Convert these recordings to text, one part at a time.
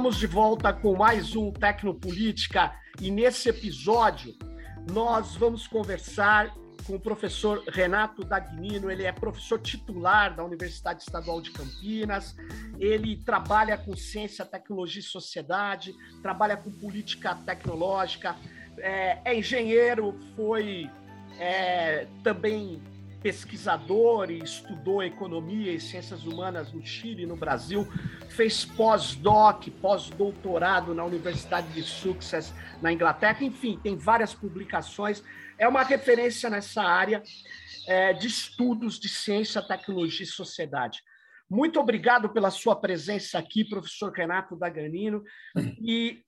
Estamos de volta com mais um Tecnopolítica e nesse episódio nós vamos conversar com o professor Renato Dagnino. Ele é professor titular da Universidade Estadual de Campinas. Ele trabalha com ciência, tecnologia e sociedade, trabalha com política tecnológica, é, é engenheiro, foi é, também pesquisador e estudou economia e ciências humanas no Chile e no Brasil, fez pós-doc, pós-doutorado na Universidade de Sussex, na Inglaterra, enfim, tem várias publicações. É uma referência nessa área é, de estudos de ciência, tecnologia e sociedade. Muito obrigado pela sua presença aqui, professor Renato Daganino. E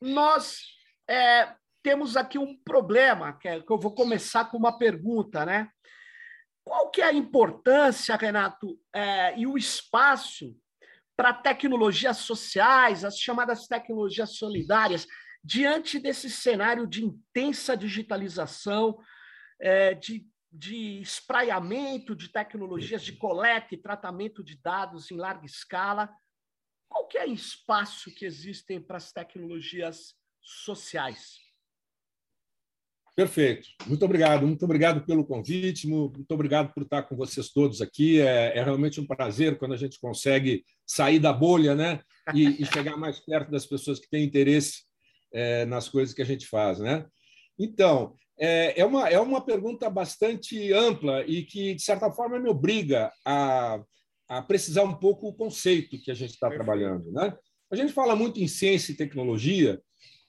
nós é, temos aqui um problema, que, é, que eu vou começar com uma pergunta, né? Qual que é a importância, Renato, é, e o espaço para tecnologias sociais, as chamadas tecnologias solidárias, diante desse cenário de intensa digitalização, é, de, de espraiamento de tecnologias de coleta e tratamento de dados em larga escala? Qual que é o espaço que existem para as tecnologias sociais? Perfeito. Muito obrigado. Muito obrigado pelo convite. Muito obrigado por estar com vocês todos aqui. É, é realmente um prazer quando a gente consegue sair da bolha né? e, e chegar mais perto das pessoas que têm interesse é, nas coisas que a gente faz. Né? Então, é, é, uma, é uma pergunta bastante ampla e que, de certa forma, me obriga a, a precisar um pouco o conceito que a gente está trabalhando. Né? A gente fala muito em ciência e tecnologia,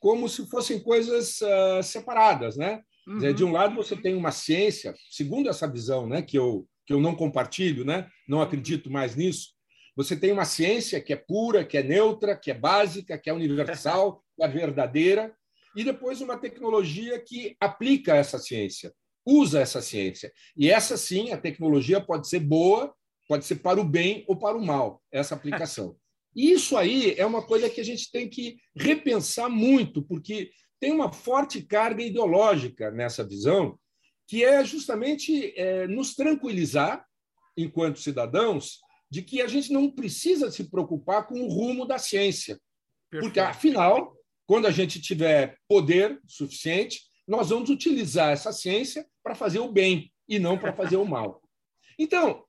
como se fossem coisas uh, separadas, né? Uhum. De um lado você tem uma ciência, segundo essa visão, né, que eu que eu não compartilho, né? Não acredito mais nisso. Você tem uma ciência que é pura, que é neutra, que é básica, que é universal, que é verdadeira, e depois uma tecnologia que aplica essa ciência, usa essa ciência. E essa sim, a tecnologia pode ser boa, pode ser para o bem ou para o mal, essa aplicação. Isso aí é uma coisa que a gente tem que repensar muito, porque tem uma forte carga ideológica nessa visão, que é justamente é, nos tranquilizar, enquanto cidadãos, de que a gente não precisa se preocupar com o rumo da ciência. Perfeito. Porque, afinal, quando a gente tiver poder suficiente, nós vamos utilizar essa ciência para fazer o bem e não para fazer o mal. Então,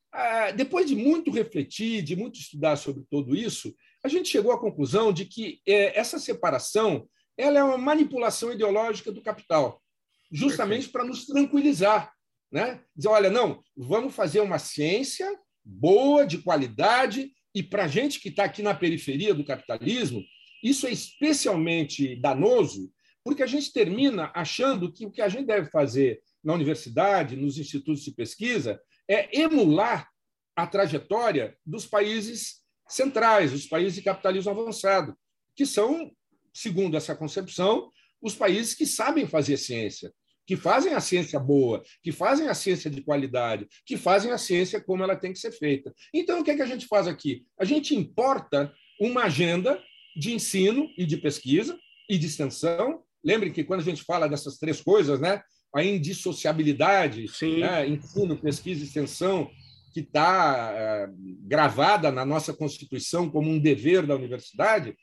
depois de muito refletir, de muito estudar sobre tudo isso, a gente chegou à conclusão de que é, essa separação ela é uma manipulação ideológica do capital, justamente para nos tranquilizar. Né? Dizer, olha, não, vamos fazer uma ciência boa, de qualidade, e para a gente que está aqui na periferia do capitalismo, isso é especialmente danoso, porque a gente termina achando que o que a gente deve fazer na universidade, nos institutos de pesquisa, é emular a trajetória dos países centrais, os países de capitalismo avançado, que são, segundo essa concepção, os países que sabem fazer ciência, que fazem a ciência boa, que fazem a ciência de qualidade, que fazem a ciência como ela tem que ser feita. Então, o que, é que a gente faz aqui? A gente importa uma agenda de ensino e de pesquisa e de extensão. Lembre que quando a gente fala dessas três coisas, né, a indissociabilidade, né? ensino, pesquisa e extensão, que está é, gravada na nossa Constituição como um dever da universidade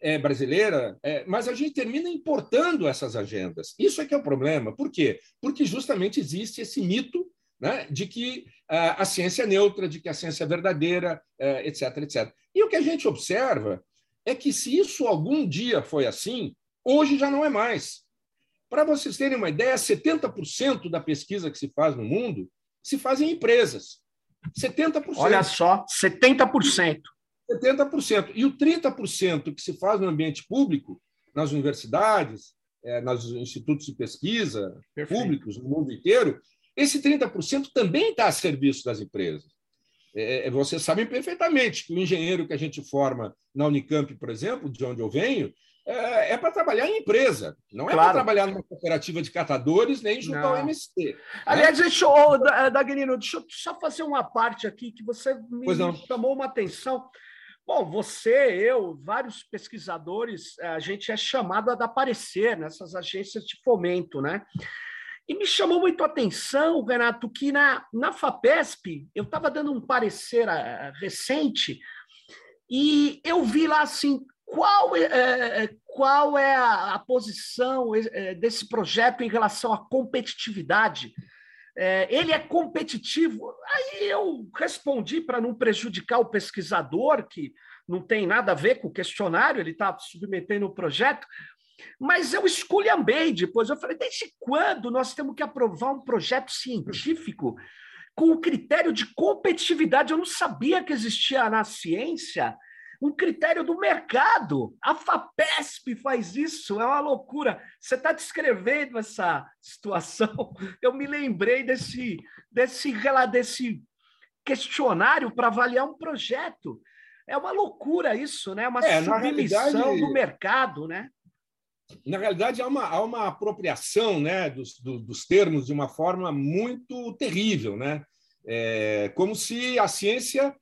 é, brasileira, é, mas a gente termina importando essas agendas. Isso é que é o problema. Por quê? Porque justamente existe esse mito né, de que a ciência é neutra, de que a ciência é verdadeira, etc, etc. E o que a gente observa é que se isso algum dia foi assim, hoje já não é mais. Para vocês terem uma ideia, 70% da pesquisa que se faz no mundo se faz em empresas. 70%. Olha só, 70%. 70%. E o 30% que se faz no ambiente público, nas universidades, é, nos institutos de pesquisa Perfeito. públicos no mundo inteiro, esse 30% também está a serviço das empresas. É, é, vocês sabem perfeitamente que o engenheiro que a gente forma na Unicamp, por exemplo, de onde eu venho, é, é para trabalhar em empresa, não é para trabalhar numa cooperativa de catadores, nem junto ao MST. Né? Aliás, né? deixa eu, Dagnino, deixa eu só fazer uma parte aqui que você me chamou uma atenção. Bom, você, eu, vários pesquisadores, a gente é chamado a dar parecer nessas agências de fomento, né? E me chamou muito a atenção, Renato, que na, na FAPESP, eu estava dando um parecer uh, recente, e eu vi lá assim, qual é, é, qual é a, a posição é, desse projeto em relação à competitividade? É, ele é competitivo? Aí eu respondi para não prejudicar o pesquisador, que não tem nada a ver com o questionário, ele está submetendo o projeto, mas eu esculhambei depois. Eu falei: desde quando nós temos que aprovar um projeto científico com o critério de competitividade? Eu não sabia que existia na ciência um critério do mercado. A FAPESP faz isso, é uma loucura. Você está descrevendo essa situação. Eu me lembrei desse, desse, desse questionário para avaliar um projeto. É uma loucura isso, né? Uma é, submissão do mercado, né? Na realidade, há uma, há uma apropriação né, dos, do, dos termos de uma forma muito terrível, né? É, como se a ciência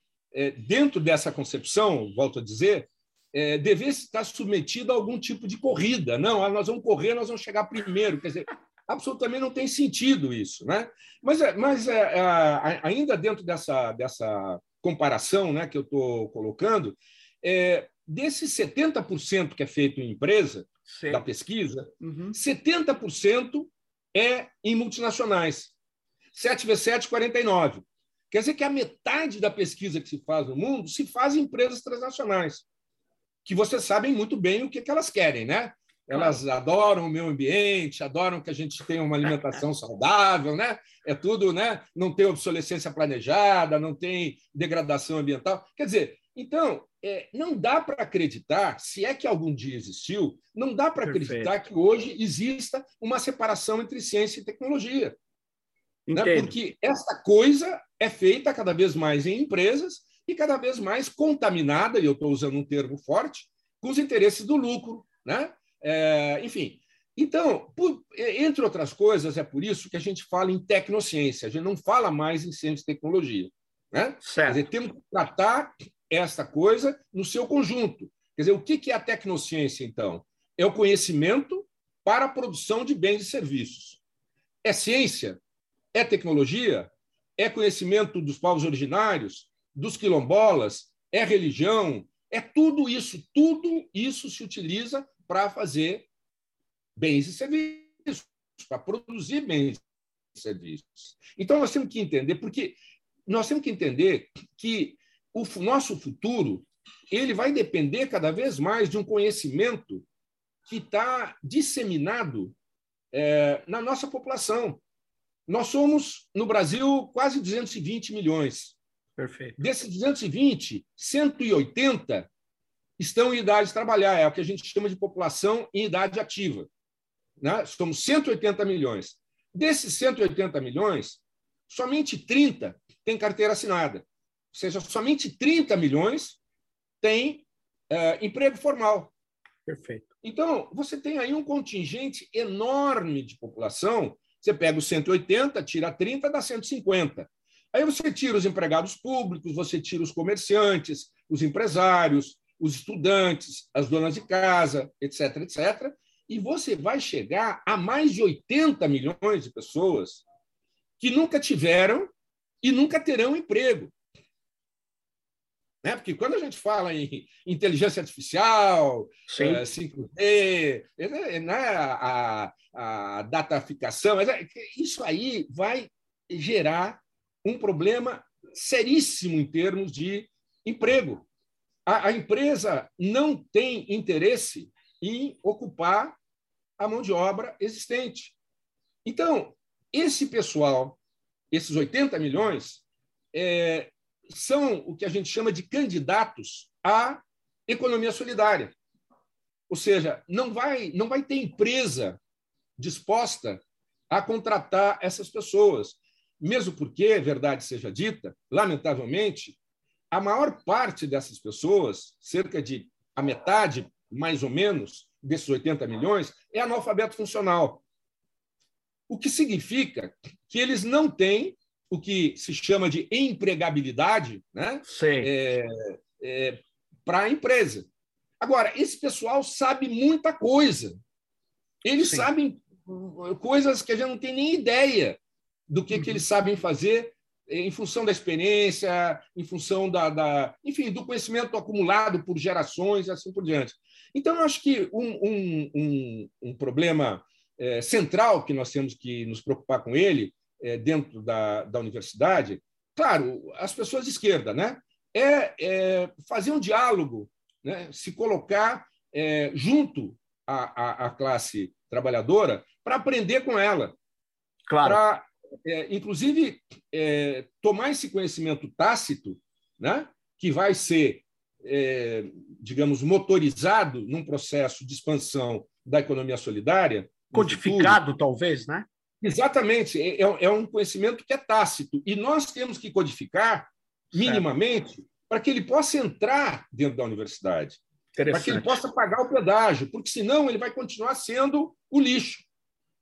dentro dessa concepção, volto a dizer, é, devesse estar submetida a algum tipo de corrida. Não, ah, nós vamos correr, nós vamos chegar primeiro. Quer dizer, absolutamente não tem sentido isso. Né? Mas, é, mas é, é, ainda dentro dessa, dessa comparação né, que eu estou colocando, é, desses 70% que é feito em empresa, Sim. da pesquisa, uhum. 70% é em multinacionais. 7 vezes 7, 49. Quer dizer que a metade da pesquisa que se faz no mundo se faz em empresas transnacionais, que vocês sabem muito bem o que, que elas querem, né? Elas adoram o meio ambiente, adoram que a gente tenha uma alimentação saudável, né? É tudo, né? Não tem obsolescência planejada, não tem degradação ambiental. Quer dizer, então, é, não dá para acreditar, se é que algum dia existiu, não dá para acreditar que hoje exista uma separação entre ciência e tecnologia. Né? Porque essa coisa é feita cada vez mais em empresas e cada vez mais contaminada, e eu estou usando um termo forte, com os interesses do lucro. Né? É, enfim, então, por, entre outras coisas, é por isso que a gente fala em tecnociência, a gente não fala mais em ciência e tecnologia. Né? Certo. Dizer, temos que tratar esta coisa no seu conjunto. Quer dizer, o que é a tecnociência, então? É o conhecimento para a produção de bens e serviços. É ciência? É tecnologia? É conhecimento dos povos originários, dos quilombolas? É religião? É tudo isso. Tudo isso se utiliza para fazer bens e serviços, para produzir bens e serviços. Então, nós temos que entender, porque nós temos que entender que o nosso futuro ele vai depender cada vez mais de um conhecimento que está disseminado é, na nossa população. Nós somos, no Brasil, quase 220 milhões. Perfeito. Desses 220, 180 estão em idade de trabalhar, é o que a gente chama de população em idade ativa. Né? Somos 180 milhões. Desses 180 milhões, somente 30 têm carteira assinada. Ou seja, somente 30 milhões têm é, emprego formal. Perfeito. Então, você tem aí um contingente enorme de população você pega os 180, tira 30, dá 150. Aí você tira os empregados públicos, você tira os comerciantes, os empresários, os estudantes, as donas de casa, etc., etc., e você vai chegar a mais de 80 milhões de pessoas que nunca tiveram e nunca terão emprego. Né? Porque quando a gente fala em inteligência artificial, Sim. 5G, eh, eh, né? a, a dataficação, é, isso aí vai gerar um problema seríssimo em termos de emprego. A, a empresa não tem interesse em ocupar a mão de obra existente. Então, esse pessoal, esses 80 milhões, é, são o que a gente chama de candidatos à economia solidária. Ou seja, não vai, não vai ter empresa disposta a contratar essas pessoas. Mesmo porque, verdade seja dita, lamentavelmente, a maior parte dessas pessoas, cerca de a metade, mais ou menos, desses 80 milhões, é analfabeto funcional. O que significa que eles não têm o que se chama de empregabilidade né? É, é, para a empresa. Agora, esse pessoal sabe muita coisa. Eles Sim. sabem coisas que a gente não tem nem ideia do que, uhum. que eles sabem fazer em função da experiência, em função da, da, enfim, do conhecimento acumulado por gerações, assim por diante. Então, eu acho que um, um, um, um problema é, central que nós temos que nos preocupar com ele dentro da, da universidade, claro, as pessoas de esquerda, né? É, é fazer um diálogo, né? se colocar é, junto à, à, à classe trabalhadora para aprender com ela. Claro. Para é, inclusive, é, tomar esse conhecimento tácito, né, que vai ser, é, digamos, motorizado num processo de expansão da economia solidária. Codificado, futuro. talvez, né? Exatamente. É, é, é, um conhecimento que é tácito. E nós temos que codificar minimamente para que ele possa entrar dentro da universidade. Para que ele possa pagar o pedágio, porque senão ele vai continuar sendo o lixo.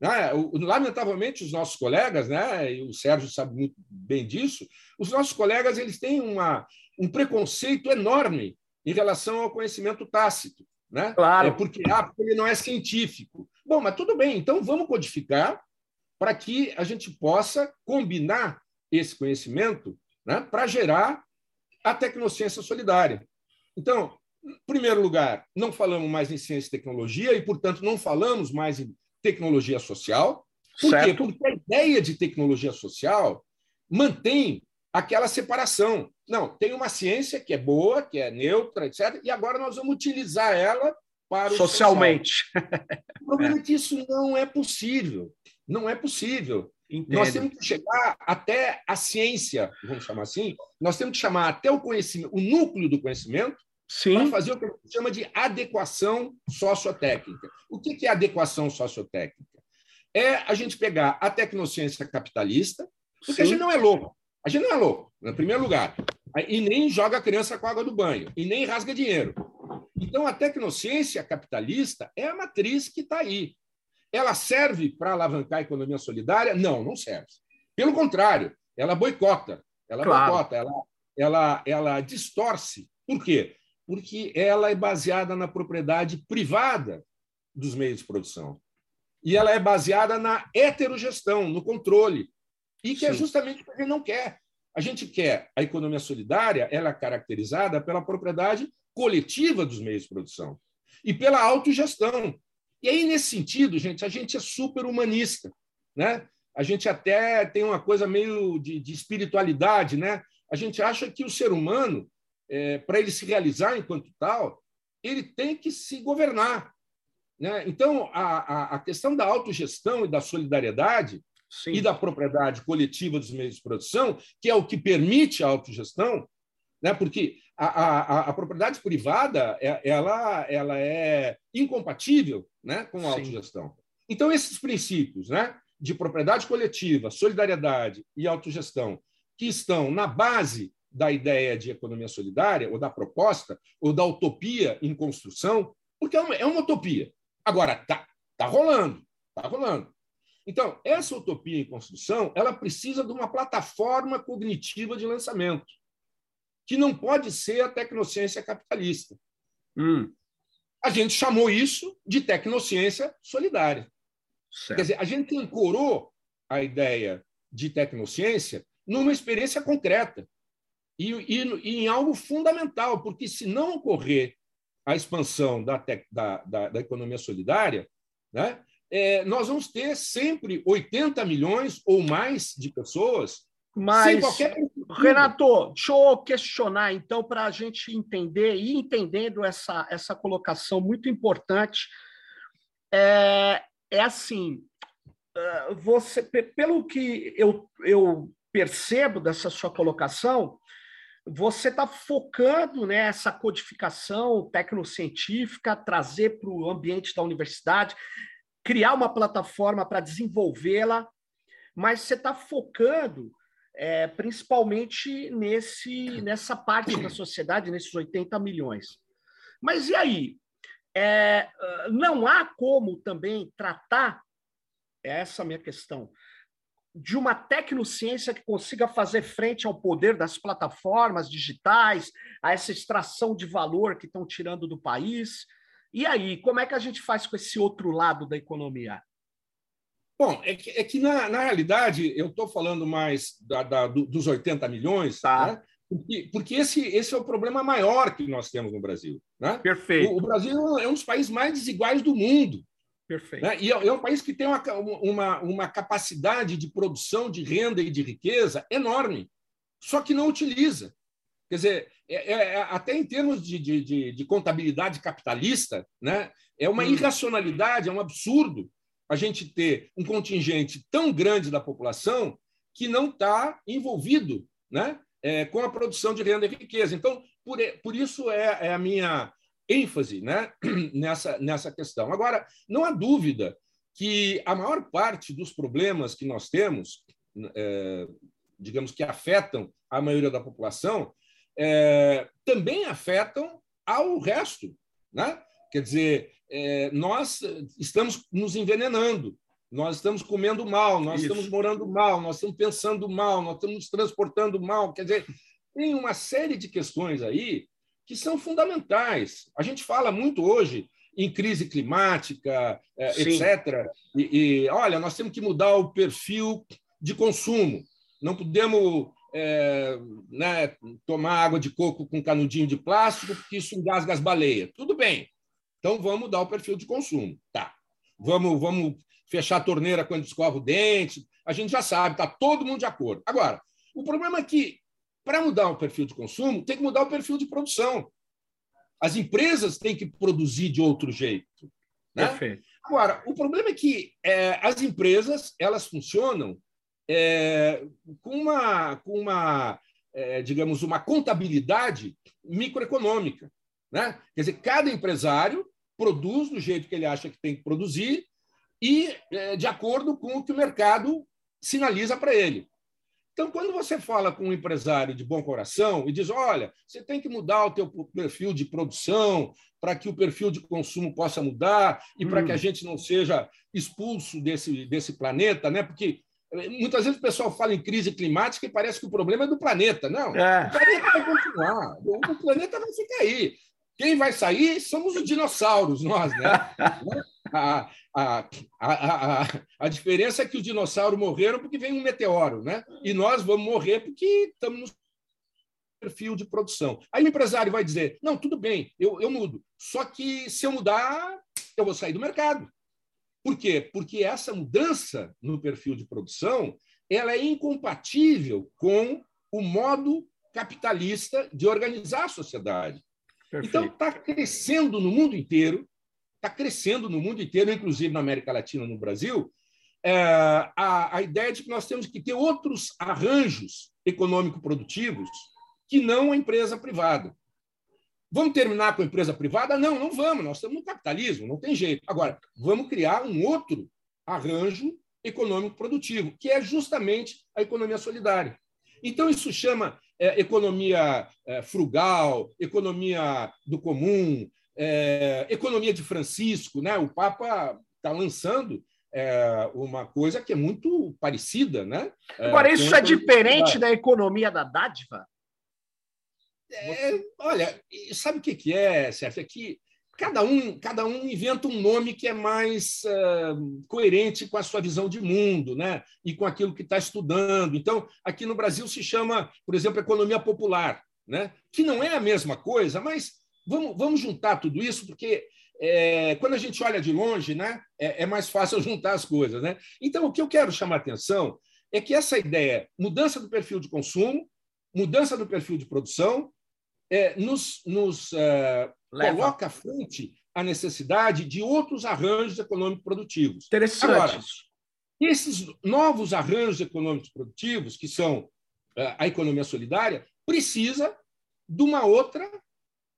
Né? Lamentavelmente, os nossos colegas, né, e o Sérgio sabe muito bem disso, os nossos colegas eles têm uma, um preconceito enorme em relação ao conhecimento tácito. Né? Claro. É porque, ah, porque ele não é científico. Bom, mas tudo bem, então vamos codificar para que a gente possa combinar esse conhecimento né, para gerar a tecnociência solidária. Então, em primeiro lugar, não falamos mais em ciência e tecnologia e, portanto, não falamos mais em tecnologia social. Por certo. quê? Porque a ideia de tecnologia social mantém aquela separação. Não, tem uma ciência que é boa, que é neutra, etc., e agora nós vamos utilizar ela para o socialmente. Social. O problema é. é que isso não é possível. Não é possível. Entendo. Nós temos que chegar até a ciência, vamos chamar assim, nós temos que chamar até o conhecimento, o núcleo do conhecimento, para fazer o que a gente chama de adequação sociotécnica. O que é adequação sociotécnica? É a gente pegar a tecnociência capitalista, porque Sim. a gente não é louco. A gente não é louco, em primeiro lugar. E nem joga a criança com a água do banho, e nem rasga dinheiro. Então, a tecnociência capitalista é a matriz que está aí. Ela serve para alavancar a economia solidária? Não, não serve. Pelo contrário, ela boicota, ela claro. boicota, ela, ela, ela distorce. Por quê? porque ela é baseada na propriedade privada dos meios de produção. E ela é baseada na heterogestão, no controle, e que é Sim. é justamente o que a gente não quer. A gente quer a economia solidária, ela é caracterizada pela propriedade coletiva dos meios de produção e pela autogestão. E aí, nesse sentido, gente, a gente é super humanista. Né? A gente até tem uma coisa meio de, de espiritualidade. Né? A gente acha que o ser humano é, para ele se realizar enquanto tal, ele tem que se governar. Né? Então, a, a, a questão da autogestão e da solidariedade Sim. e da propriedade coletiva dos meios de produção, que é o que permite a autogestão, né? porque a, a, a propriedade privada é, ela, ela é incompatível né? com a autogestão. Então, esses princípios né? de propriedade coletiva, solidariedade e autogestão, que estão na base da ideia de economia solidária, ou da proposta, ou da utopia em construção, porque é uma, é uma utopia. Agora, está tá rolando, está rolando. Então, essa utopia em construção, ela precisa de uma plataforma cognitiva de lançamento, que não pode ser a tecnociência capitalista. Hum. A gente chamou isso de tecnociência solidária. Certo. Quer dizer, a gente ancorou a ideia de tecnociência numa experiência concreta e, e, e, em algo fundamental, porque se não ocorrer a expansão da, da, da, da economia solidária, né, é, nós vamos ter sempre 80 milhões ou mais de pessoas mas, qualquer... Renato, deixa eu questionar, então, para a gente entender e entendendo essa, essa colocação muito importante, é, é assim, é, você, pelo que eu, eu percebo dessa sua colocação, você está focando nessa né, codificação tecnocientífica, trazer para o ambiente da universidade, criar uma plataforma para desenvolvê-la, mas você está focando é, principalmente nesse, nessa parte da sociedade, nesses 80 milhões. Mas e aí? É, não há como também tratar, essa é a minha questão, de uma tecnociência que consiga fazer frente ao poder das plataformas digitais, a essa extração de valor que estão tirando do país. E aí, como é que a gente faz com esse outro lado da economia? Bom, é que, é que na, na realidade eu estou falando mais da, da, dos 80 milhões, tá. né? porque, porque esse, esse é o problema maior que nós temos no Brasil. Né? Perfeito. O, o Brasil é um dos países mais desiguais do mundo. Perfeito. Né? E é, é, um país que tem uma, uma, uma capacidade de produção de renda e de riqueza enorme, só que não utiliza. Quer dizer, é, é, é até em termos de, de, de, contabilidade capitalista, né, é uma hum. irracionalidade, é um absurdo a gente ter um contingente tão grande da população que não está envolvido né, é, com a produção de renda e riqueza. Então, por, por isso é, é a minha ênfase né, nessa, nessa questão. Agora, não há dúvida que a maior parte dos problemas que nós temos, é, digamos que afetam a maioria da população, é, também afetam ao resto. Né? Quer dizer, é, nós estamos nos envenenando, nós estamos comendo mal, nós Isso. estamos morando mal, nós estamos pensando mal, nós estamos nos transportando mal. Quer dizer, tem uma série de questões aí que são fundamentais. A gente fala muito hoje em crise climática, é, etc. E, e, olha, nós temos que mudar o perfil de consumo. Não podemos é, né, tomar água de coco com canudinho de plástico, porque isso engasga as baleias. Tudo bem. Então vamos mudar o perfil de consumo. Tá. Vamos, vamos fechar a torneira quando escova o dente. A gente já sabe, está todo mundo de acordo. Agora, o problema é que para mudar o perfil de consumo, tem que mudar o perfil de produção. As empresas têm que produzir de outro jeito. Né? Perfeito. Agora, o problema é que é, as empresas elas funcionam é, com uma, com uma é, digamos, uma contabilidade microeconômica. Né? Quer dizer, cada empresário produz do jeito que ele acha que tem que produzir e é, de acordo com o que o mercado sinaliza para ele. Então, quando você fala com um empresário de bom coração e diz, olha, você tem que mudar o teu perfil de produção para que o perfil de consumo possa mudar e hum. para que a hum. gente não seja expulso desse, desse planeta, né? Porque eh, muitas vezes o pessoal fala em crise climática e parece que o problema é do planeta. Não, é. o planeta vai continuar, o planeta vai ficar aí. Quem vai sair somos os dinossauros, nós, né? A, a, a, a, a diferença é que os dinossauros morreram porque vem um meteoro, né? E nós vamos morrer porque estamos no perfil de produção. Aí o empresário vai dizer: não, tudo bem, eu, eu mudo. Só que se eu mudar, eu vou sair do mercado. Por quê? Porque essa mudança no perfil de produção ela é incompatível com o modo capitalista de organizar a sociedade. Perfeito. Então, está crescendo no mundo inteiro está crescendo no mundo inteiro, inclusive na América Latina, no Brasil, é, a, a ideia de que nós temos que ter outros arranjos econômico-produtivos que não a empresa privada. Vamos terminar com a empresa privada? Não, não vamos. Nós estamos no capitalismo, não tem jeito. Agora, vamos criar um outro arranjo econômico produtivo, que é justamente a economia solidária. Então, isso chama é, economia é, frugal, economia do comum, é, Economia de Francisco, né? o Papa está lançando é, uma coisa que é muito parecida. Né? É, Agora, isso é diferente da economia da dádiva? É, olha, sabe o que, que é, Sérgio? É que cada um, cada um inventa um nome que é mais uh, coerente com a sua visão de mundo né? e com aquilo que está estudando. Então, aqui no Brasil se chama, por exemplo, economia popular, né? que não é a mesma coisa, mas Vamos, vamos juntar tudo isso, porque é, quando a gente olha de longe, né, é, é, mais fácil juntar as coisas. Né? Então, o que eu quero chamar a atenção é que essa ideia, mudança do perfil de consumo, mudança do perfil de produção, é, nos, nos é, coloca à frente a necessidade de outros arranjos econômicos produtivos. Interessante. Agora, esses novos arranjos econômicos produtivos, que são é, a economia solidária, precisa de uma outra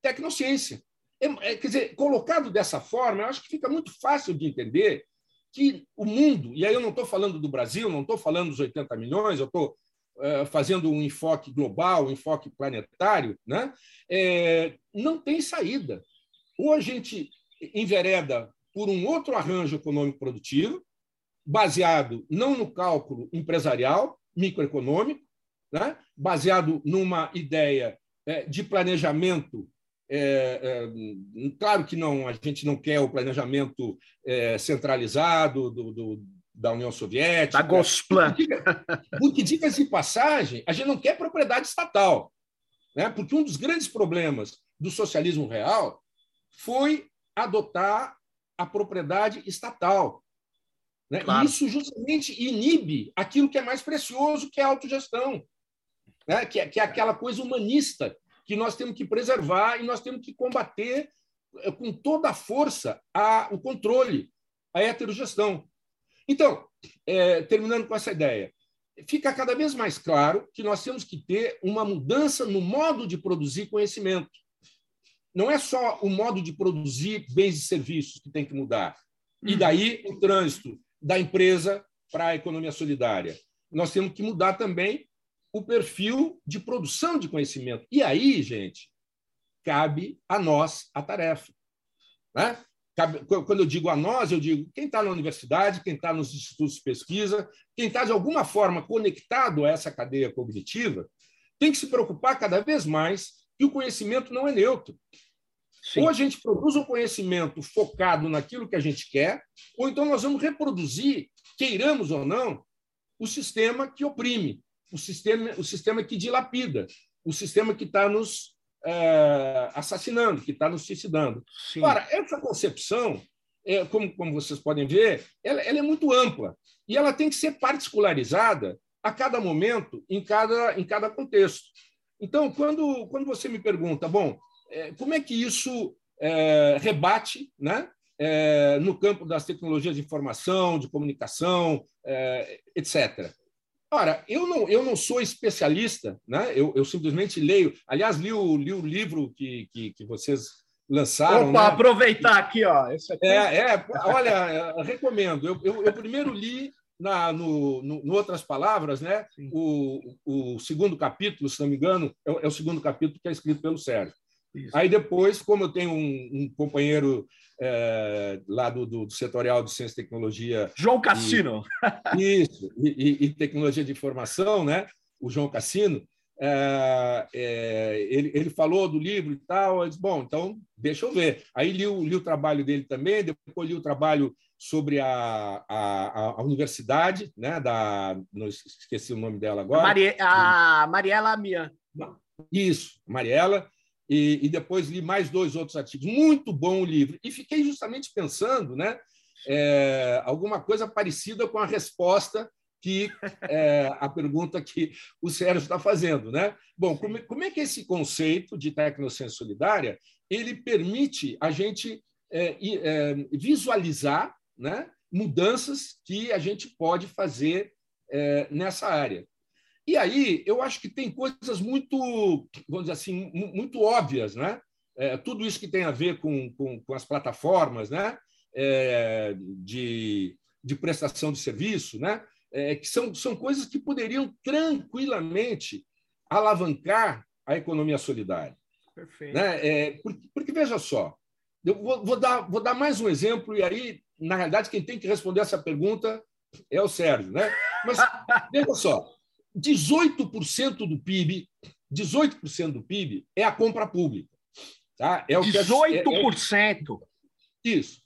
tecnociência. É, é, quer dizer, colocado dessa forma, eu acho que fica muito fácil de entender que o mundo, e aí eu não estou falando do Brasil, não estou falando dos 80 milhões, eu estou fazendo um enfoque global, um enfoque planetário, né? É, não tem saída. Ou a gente envereda por um outro arranjo econômico produtivo, baseado não no cálculo empresarial, microeconômico, né? baseado numa ideia é, de planejamento é, é, claro que não, a gente não quer o planejamento centralizado do, do, da União Soviética. Da Gosplan. Porque, diga-se de passagem, a gente não quer propriedade estatal. Né? Porque um dos grandes problemas do socialismo real foi adotar a propriedade estatal. Né? Claro. E isso justamente inibe aquilo que é mais precioso, que é a autogestão, né? que, é, que é aquela coisa humanista que nós temos que preservar e nós temos que combater eh, com toda a força a, o controle, a heterogestão. Então, é, terminando com essa ideia, fica cada vez mais claro que nós temos que ter uma mudança no modo de produzir conhecimento. Não é só o modo de produzir bens e serviços que tem que mudar. E daí o trânsito da empresa para a economia solidária. Nós temos que mudar também o perfil de produção de conhecimento. E aí, gente, cabe a nós a tarefa. Né? Quando eu digo a nós, eu digo quem está na universidade, quem está nos institutos de pesquisa, quem está de alguma forma conectado a essa cadeia cognitiva, tem que se preocupar cada vez mais que o conhecimento não é neutro. Sim. Ou a gente produz um conhecimento focado naquilo que a gente quer, ou então nós vamos reproduzir, queiramos ou não, o sistema que oprime, o sistema, o sistema que dilapida, o sistema que está nos assassinando, que está nos suicidando. Sim. Ora, essa concepção, é, como, como vocês podem ver, ela, ela é muito ampla e ela tem que ser particularizada a cada momento, em cada, em cada contexto. Então, quando, quando você me pergunta, bom, é, como é que isso é, rebate né, é, no campo das tecnologias de informação, de comunicação, é, etc. Ora, eu não, eu não sou especialista, né? eu, eu simplesmente leio. Aliás, li o, li o livro que, que, que vocês lançaram. Opa, né? aproveitar aqui, ó. Aqui. É, é, olha, recomendo. Eu, eu, eu primeiro li na, no, no, no, outras palavras, né? O, o segundo capítulo, se não me engano, é, é, o segundo capítulo que é escrito pelo Sérgio. Isso. Aí depois, como eu tenho um, um companheiro é, lá do, do, do, setorial de ciência e tecnologia. João Cassino. E, isso, e, e, tecnologia de informação, né? o João Cassino. É, é, ele, ele falou do livro e tal. Eu disse, bom, então deixa eu ver. Aí li o, li o trabalho dele também, depois li o trabalho sobre a, a, a universidade, né? Da, não esqueci o nome dela agora. Marie, a Mariela Mian. Isso, Mariela e, e, depois li mais dois outros artigos. Muito bom o livro. E fiquei justamente pensando, né, é, alguma coisa parecida com a resposta que é, a pergunta que o Sérgio está fazendo, né? Bom, como, como, é que esse conceito de tecnociência solidária ele permite a gente é, é, visualizar, né, mudanças que a gente pode fazer é, nessa área? E aí, eu acho que tem coisas muito, vamos dizer assim, muito óbvias, né? É, tudo isso que tem a ver com, com, com as plataformas, né? É, de, de prestação de serviço, né? É, que são, são coisas que poderiam tranquilamente alavancar a economia solidária. Perfeito. Né? É, porque, porque, veja só, eu vou, vou, dar, vou dar mais um exemplo, e aí, na realidade, quem tem que responder essa pergunta é o Sérgio. Né? Mas veja só, 18% do PIB, 18% do PIB é a compra pública. Tá? É o 18%. É, é, isso.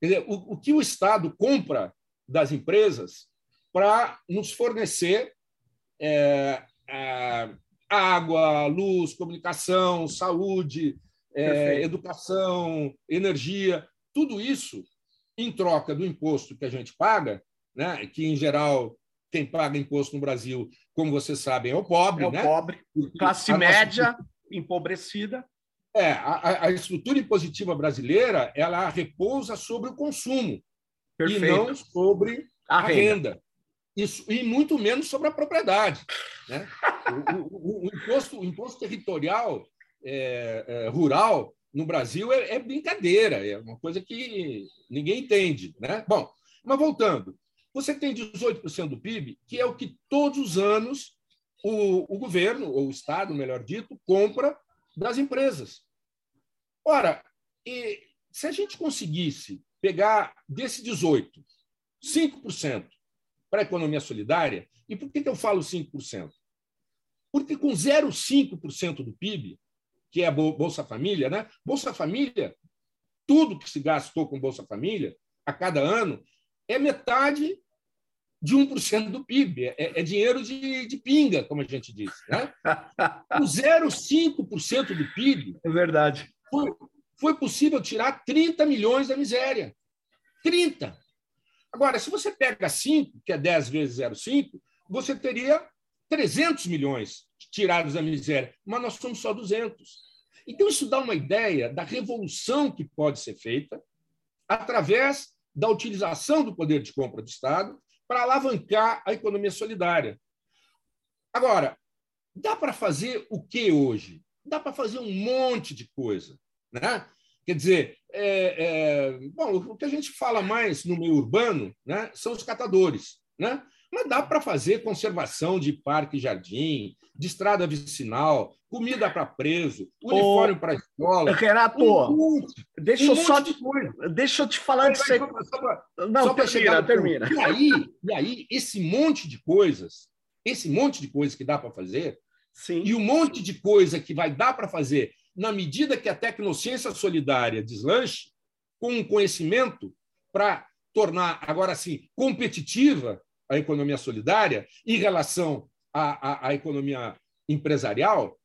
Quer dizer, o, o que o Estado compra das empresas para nos fornecer é, é, água, luz, comunicação, saúde, é, educação, energia, tudo isso em troca do imposto que a gente paga, né, que em geral quem paga imposto no Brasil, como vocês sabem, é o pobre. É o né? pobre, classe média, nossa... empobrecida. É, a, a, estrutura impositiva brasileira ela repousa sobre o consumo Perfeito. e não sobre a, a renda. renda. Isso, e muito menos sobre a propriedade. Né? o, o, o, imposto, o imposto territorial é, é, rural no Brasil é, é, brincadeira, é uma coisa que ninguém entende. Né? Bom, mas voltando, você tem 18% do PIB, que é o que todos os anos o, o governo, ou o Estado, melhor dito, compra das empresas. Ora, e, se a gente conseguisse pegar desse 18%, 5% para a economia solidária, e por que, que eu falo 5%? Porque com 0,5% do PIB, que é a Bolsa Família, né? Bolsa Família, tudo que se gastou com Bolsa Família a cada ano é metade de 1% do PIB. É, é dinheiro de, de, pinga, como a gente diz. Né? O 0,5% do PIB. É verdade. Foi, foi possível tirar 30 milhões da miséria. 30. Agora, se você pega 5, que é 10 vezes 0,5, você teria 300 milhões tirados da miséria, mas nós somos só 200. Então, isso dá uma ideia da revolução que pode ser feita através da utilização do poder de compra do Estado para alavancar a economia solidária. Agora, dá para fazer o que hoje? Dá para fazer um monte de coisa. Né? Quer dizer, é, é, bom, o que a gente fala mais no meio urbano né, são os catadores. Né? Mas dá para fazer conservação de parque e jardim, de estrada vicinal, comida para preso, uniforme para escola. Renato, um deixa, um eu só te, deixa eu te falar disso aí. Não, só termina, chegar termina. E aí, e aí, esse monte de coisas, esse monte de coisas que dá para fazer, Sim. e um monte de coisa que vai dar para fazer na medida que a tecnociência solidária deslanche, com um conhecimento para tornar, agora sim, competitiva a economia solidária em relação à, à, à economia empresarial,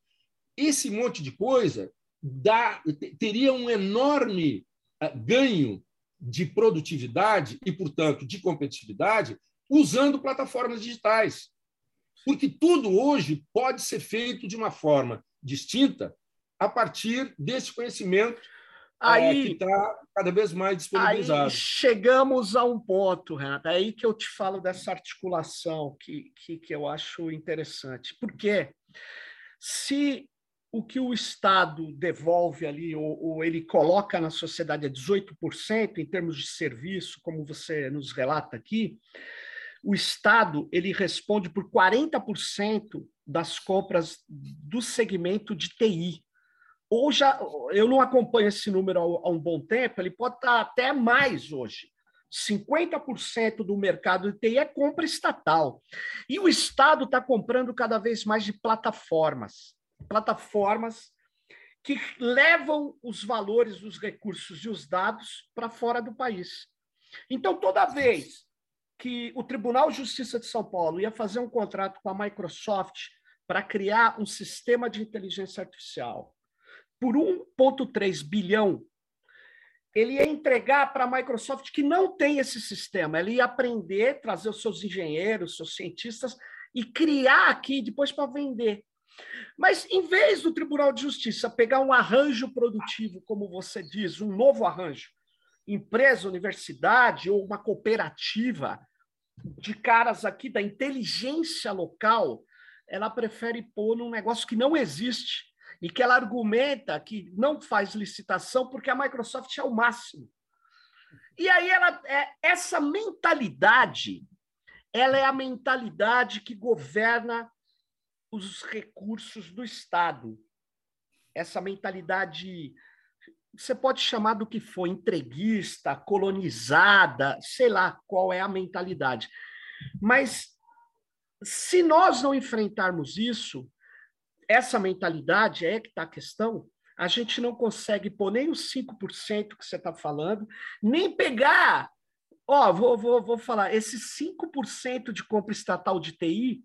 esse monte de coisa dá, teria um enorme ah, ganho de produtividade e, portanto, de competitividade usando plataformas digitais. Porque tudo hoje pode ser feito de uma forma distinta a partir desse conhecimento aí, é, que está cada vez mais disponibilizado. Aí chegamos a um ponto, Renato, é aí que eu te falo dessa articulação que, que, que eu acho interessante. Porque se o que o Estado devolve ali, ou, ou, ele coloca na sociedade é 18% em termos de serviço, como você nos relata aqui, o Estado ele responde por 40% das compras do segmento de TI. Ou já, eu não acompanho esse número há um bom tempo, ele pode estar até mais hoje. 50% do mercado de TI é compra estatal. E o Estado está comprando cada vez mais de plataformas plataformas que levam os valores, os recursos e os dados para fora do país. Então, toda vez que o Tribunal de Justiça de São Paulo ia fazer um contrato com a Microsoft para criar um sistema de inteligência artificial por 1,3 bilhão, ele ia entregar para a Microsoft que não tem esse sistema. Ele ia aprender, trazer os seus engenheiros, seus cientistas e criar aqui depois para vender. Mas, em vez do Tribunal de Justiça pegar um arranjo produtivo, como você diz, um novo arranjo, empresa, universidade ou uma cooperativa de caras aqui da inteligência local, ela prefere pôr num negócio que não existe e que ela argumenta que não faz licitação porque a Microsoft é o máximo. E aí ela é essa mentalidade, ela é a mentalidade que governa os recursos do Estado. Essa mentalidade, você pode chamar do que for, entreguista, colonizada, sei lá qual é a mentalidade. Mas se nós não enfrentarmos isso, essa mentalidade é que está a questão, a gente não consegue pôr nem os 5% que você está falando, nem pegar. Ó, vou, vou, vou falar, esses 5% de compra estatal de TI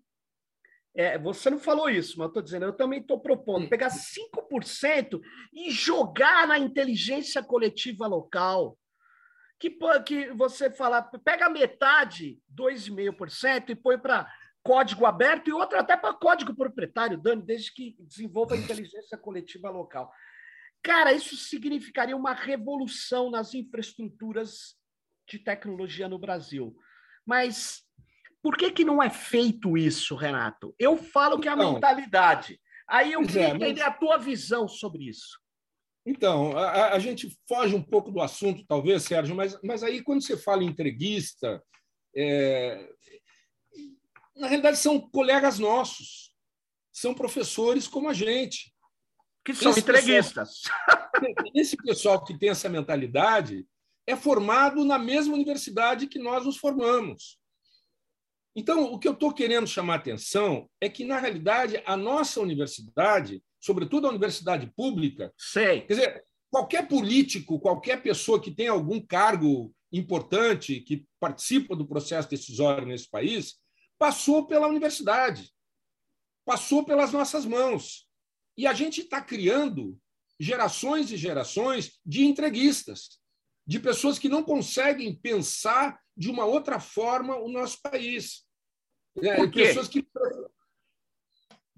é, você não falou isso, mas eu estou dizendo, eu também estou propondo pegar 5% e jogar na inteligência coletiva local. Que, que você fala, pega metade, 2,5%, e põe para código aberto e outra até para código proprietário, Dani, desde que desenvolva a inteligência coletiva local. Cara, isso significaria uma revolução nas infraestruturas de tecnologia no Brasil. Mas por que, que não é feito isso, Renato? Eu falo que é a então, mentalidade. Aí eu queria é, entender mas... a tua visão sobre isso. Então, a, a, gente foge um pouco do assunto, talvez, Sérgio, mas, mas aí quando você fala em entreguista, é... na realidade são colegas nossos, são professores como a gente. Que são esse entreguistas. Pessoal, esse pessoal que tem essa mentalidade é formado na mesma universidade que nós nos formamos. Então, o que eu estou querendo chamar a atenção é que, na realidade, a nossa universidade, sobretudo a universidade pública, Sei. quer dizer, qualquer político, qualquer pessoa que tenha algum cargo importante que participa do processo decisório nesse país passou pela universidade, passou pelas nossas mãos. E a gente está criando gerações e gerações de entreguistas, de pessoas que não conseguem pensar de uma outra forma o nosso país. É, Por quê? Pessoas que...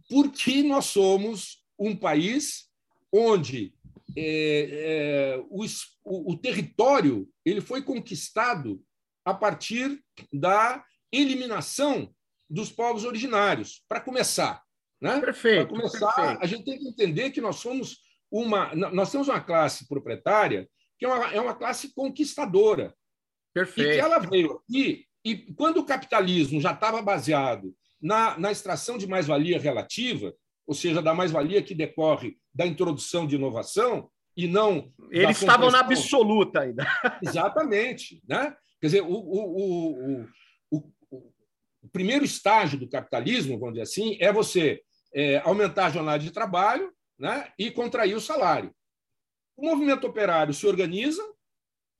Porque nós somos um país onde é, é, o, o, o território ele foi conquistado a partir da eliminação dos povos originários, para começar. Né? Perfeito. Para começar, perfeito. a gente tem que entender que nós somos uma. Nós temos uma classe proprietária que é uma, é uma classe conquistadora. Perfeito. E que ela veio aqui, e quando o capitalismo já estava baseado na, na extração de mais-valia relativa, ou seja, da mais-valia que decorre da introdução de inovação, e não. Eles estavam na absoluta ainda. Exatamente. Né? Quer dizer, o, o, o, o, primeiro estágio do capitalismo, vamos dizer assim, é você é, aumentar a jornada de trabalho né, e contrair o salário. O movimento operário se organiza,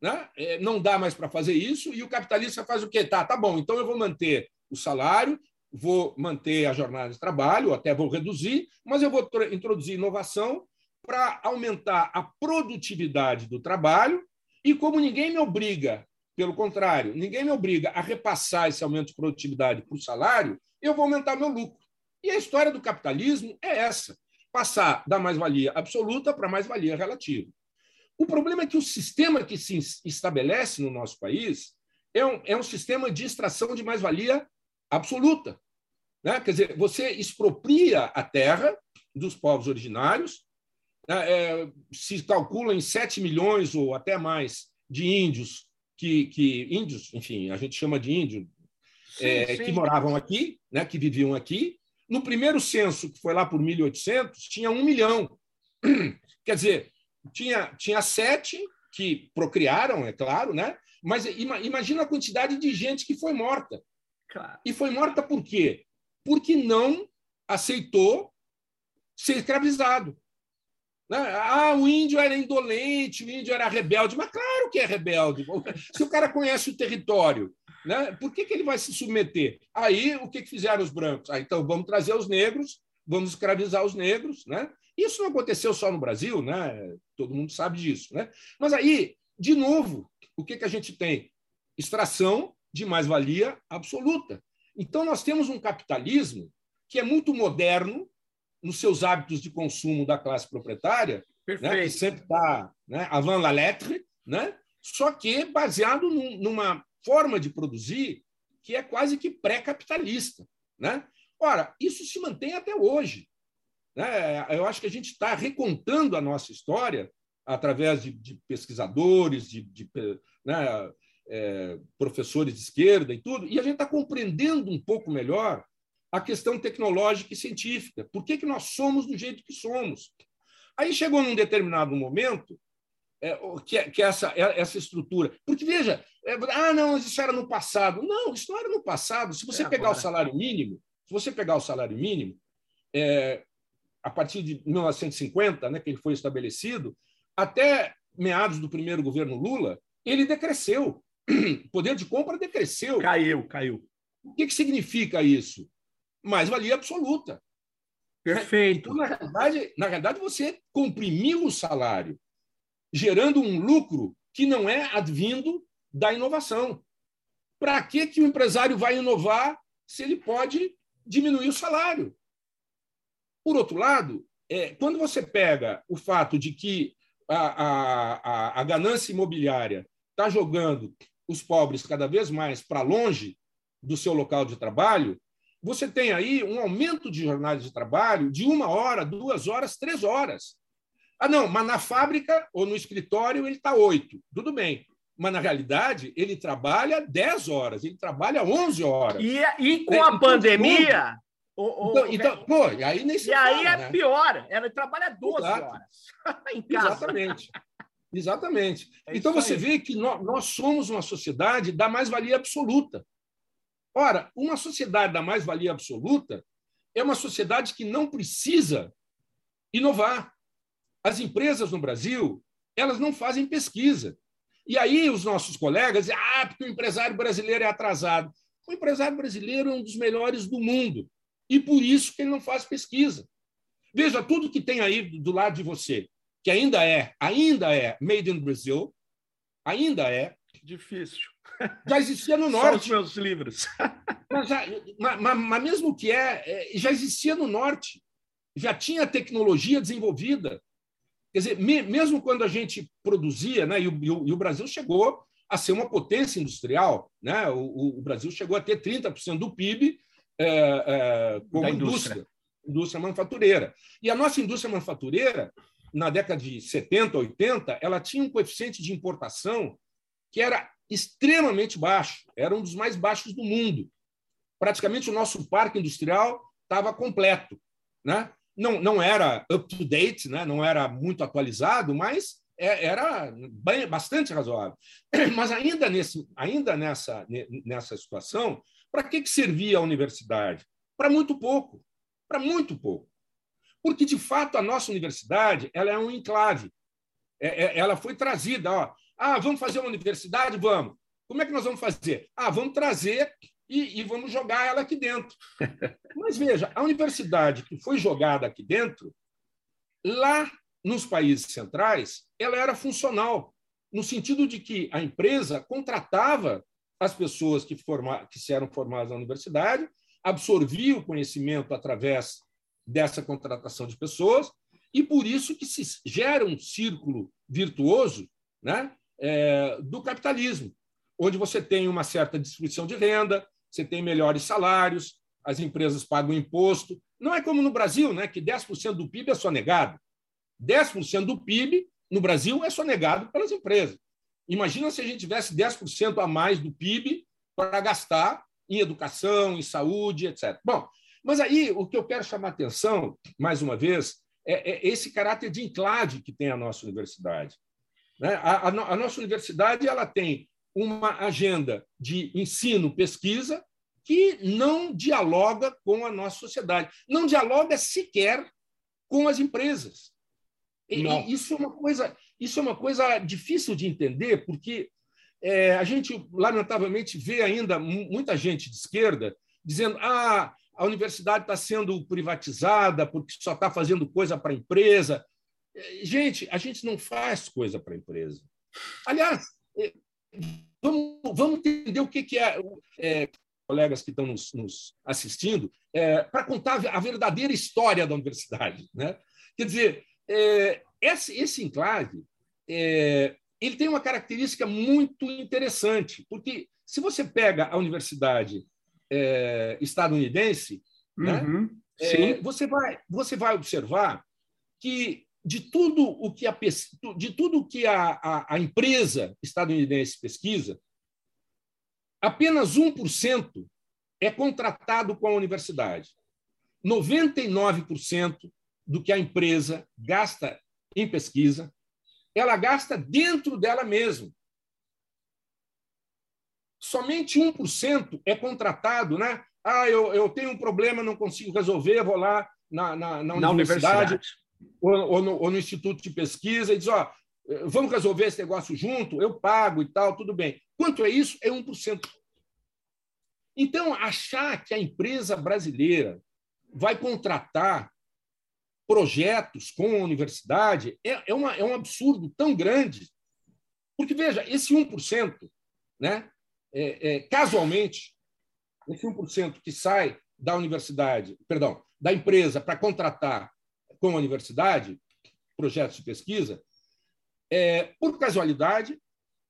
né, é, não dá mais para fazer isso, e o capitalista faz o quê? Tá, tá bom, então eu vou manter o salário, vou manter a jornada de trabalho, até vou reduzir, mas eu vou introduzir inovação para aumentar a produtividade do trabalho, e como ninguém me obriga, pelo contrário, ninguém me obriga a repassar esse aumento de produtividade para o salário, eu vou aumentar meu lucro. E a história do capitalismo é essa: passar da mais-valia absoluta para mais-valia relativa. O problema é que o sistema que se estabelece no nosso país é um, é um sistema de extração de mais-valia absoluta. Né? Quer dizer, você expropria a terra dos povos originários, né? é, se calcula em 7 milhões ou até mais de índios, que, que índios, enfim, a gente chama de índio, sim, é, sim. que moravam aqui, né? que viviam aqui. No primeiro censo, que foi lá por 1800, tinha um milhão. Quer dizer, tinha, tinha sete que procriaram, é claro, né? mas imagina a quantidade de gente que foi morta. Claro. E foi morta por quê? Porque não aceitou ser escravizado. Né? Ah, o índio era indolente, o índio era rebelde. Mas claro que é rebelde. Se o cara conhece o território, né? por que, que ele vai se submeter? Aí, o que, que fizeram os brancos? Ah, então, vamos trazer os negros, vamos escravizar os negros. Né? Isso não aconteceu só no Brasil, né? todo mundo sabe disso. Né? Mas aí, de novo, o que, que a gente tem? Extração de mais-valia absoluta. Então, nós temos um capitalismo que é muito moderno, nos seus hábitos de consumo da classe proprietária, né, que sempre está né, avant la lettre, né, só que baseado num, numa forma de produzir que é quase que pré-capitalista. Né? Ora, isso se mantém até hoje. Né? Eu acho que a gente está recontando a nossa história através de, de pesquisadores, de, de né, é, professores de esquerda e tudo, e a gente está compreendendo um pouco melhor a questão tecnológica e científica. Por que, que nós somos do jeito que somos? Aí chegou num determinado momento é, que, que essa, é, essa estrutura. Porque, veja, é, ah, não, isso era no passado. Não, isso não era no passado. Se você é pegar agora. o salário mínimo, se você pegar o salário mínimo, é, a partir de 1950, né, que ele foi estabelecido, até meados do primeiro governo Lula, ele decresceu. O poder de compra decresceu. Caiu, caiu. O que, que significa isso? Mais-valia absoluta. Perfeito. Então, na realidade, na realidade, você comprimiu o salário, gerando um lucro que não é advindo da inovação. Para que, que o empresário vai inovar se ele pode diminuir o salário? Por outro lado, é, quando você pega o fato de que a, a, a ganância imobiliária está jogando os pobres cada vez mais para longe do seu local de trabalho, você tem aí um aumento de jornada de trabalho de uma hora, duas horas, três horas. Ah, não, mas na fábrica ou no escritório ele está oito. Tudo bem. Mas, na realidade, ele trabalha dez horas, ele trabalha onze horas. E, e com né? a então, pandemia. O, o, então, então, pô, e aí nem se E fala, aí é né? pior, ela trabalha 12 Exato. horas em casa. Exatamente. Exatamente. É então você aí. vê que nós, nós somos uma sociedade da mais-valia absoluta. Ora, uma sociedade da mais-valia absoluta é uma sociedade que não precisa inovar. As empresas no Brasil, elas não fazem pesquisa. E aí os nossos colegas dizem, ah, porque o empresário brasileiro é atrasado. O empresário brasileiro é um dos melhores do mundo. E por isso que ele não faz pesquisa. Veja tudo que tem aí do lado de você, que ainda é, ainda é made in Brazil, ainda é. Difícil. Já existia no norte. Só os meus livros. mas, já, mas, mas, mesmo que é, é, já existia no norte. Já tinha tecnologia desenvolvida. Quer dizer, me, mesmo quando a gente produzia, né, e, o, e o Brasil chegou a ser uma potência industrial, né? o, o Brasil chegou a ter 30% do PIB é, é, como indústria. indústria, indústria manufatureira. E a nossa indústria manufatureira, na década de 70, 80, ela tinha um coeficiente de importação que era extremamente baixo, era um dos mais baixos do mundo. Praticamente o nosso parque industrial estava completo. Né? Não, não era up-to-date, né? não era muito atualizado, mas é, era bastante razoável. Mas ainda, nesse, ainda nessa, nessa situação, para que, que servia a universidade? Para muito pouco, para muito pouco. Porque, de fato, a nossa universidade ela é um enclave. É, é, ela foi trazida. Ó. Ah, vamos fazer uma universidade? Vamos. Como é que nós vamos fazer? Ah, vamos trazer e, e vamos jogar ela aqui dentro. Mas veja, a universidade que foi jogada aqui dentro, lá nos países centrais, ela era funcional, no sentido de que a empresa contratava as pessoas que, forma, que eram formadas na universidade, absorvia o conhecimento através dessa contratação de pessoas, e por isso que se gera um círculo virtuoso né, é, do capitalismo, onde você tem uma certa distribuição de renda, você tem melhores salários, as empresas pagam imposto. Não é como no Brasil, né, que 10% do PIB é sonegado. 10% do PIB no Brasil é sonegado pelas empresas. Imagina se a gente tivesse 10% a mais do PIB para gastar em educação, em saúde, etc. Bom, mas aí o que eu quero chamar atenção, mais uma vez, é, é esse caráter de enclave que tem a nossa universidade. Né? A, a, a nossa universidade ela tem uma agenda de ensino, pesquisa, que não dialoga com a nossa sociedade, não dialoga sequer com as empresas. E, isso é uma coisa, isso é uma coisa difícil de entender, porque é, a gente, lamentavelmente, vê ainda muita gente de esquerda dizendo ah, a universidade está sendo privatizada porque só está fazendo coisa para a empresa. Gente, a gente não faz coisa para a empresa. Aliás, é, vamos, vamos entender o que, que é, é colegas que estão nos, nos assistindo, é, para contar a verdadeira história da universidade. Né? Quer dizer, é, esse, esse enclave é, ele tem uma característica muito interessante, porque se você pega a universidade é, estadunidense, né, uhum, né, você, vai, você vai observar que de tudo o que a, de tudo que a, a, a empresa estadunidense pesquisa, apenas 1% é contratado com a universidade. 99% do que a empresa gasta em pesquisa ela gasta dentro dela mesma. Somente 1% é contratado, né? Ah, eu, eu tenho um problema, não consigo resolver, vou lá na, na, na, na universidade, universidade. Ou, ou, no, ou, no, instituto de pesquisa e diz: ó, vamos resolver esse negócio junto, eu pago e tal, tudo bem. Quanto é isso? É 1%. Então, achar que a empresa brasileira vai contratar projetos com a universidade é, é, uma, é um absurdo tão grande. Porque, veja, esse 1%, né, é, é, casualmente, esse 1% que sai da universidade, perdão, da empresa para contratar com a universidade projetos de pesquisa, é, por casualidade,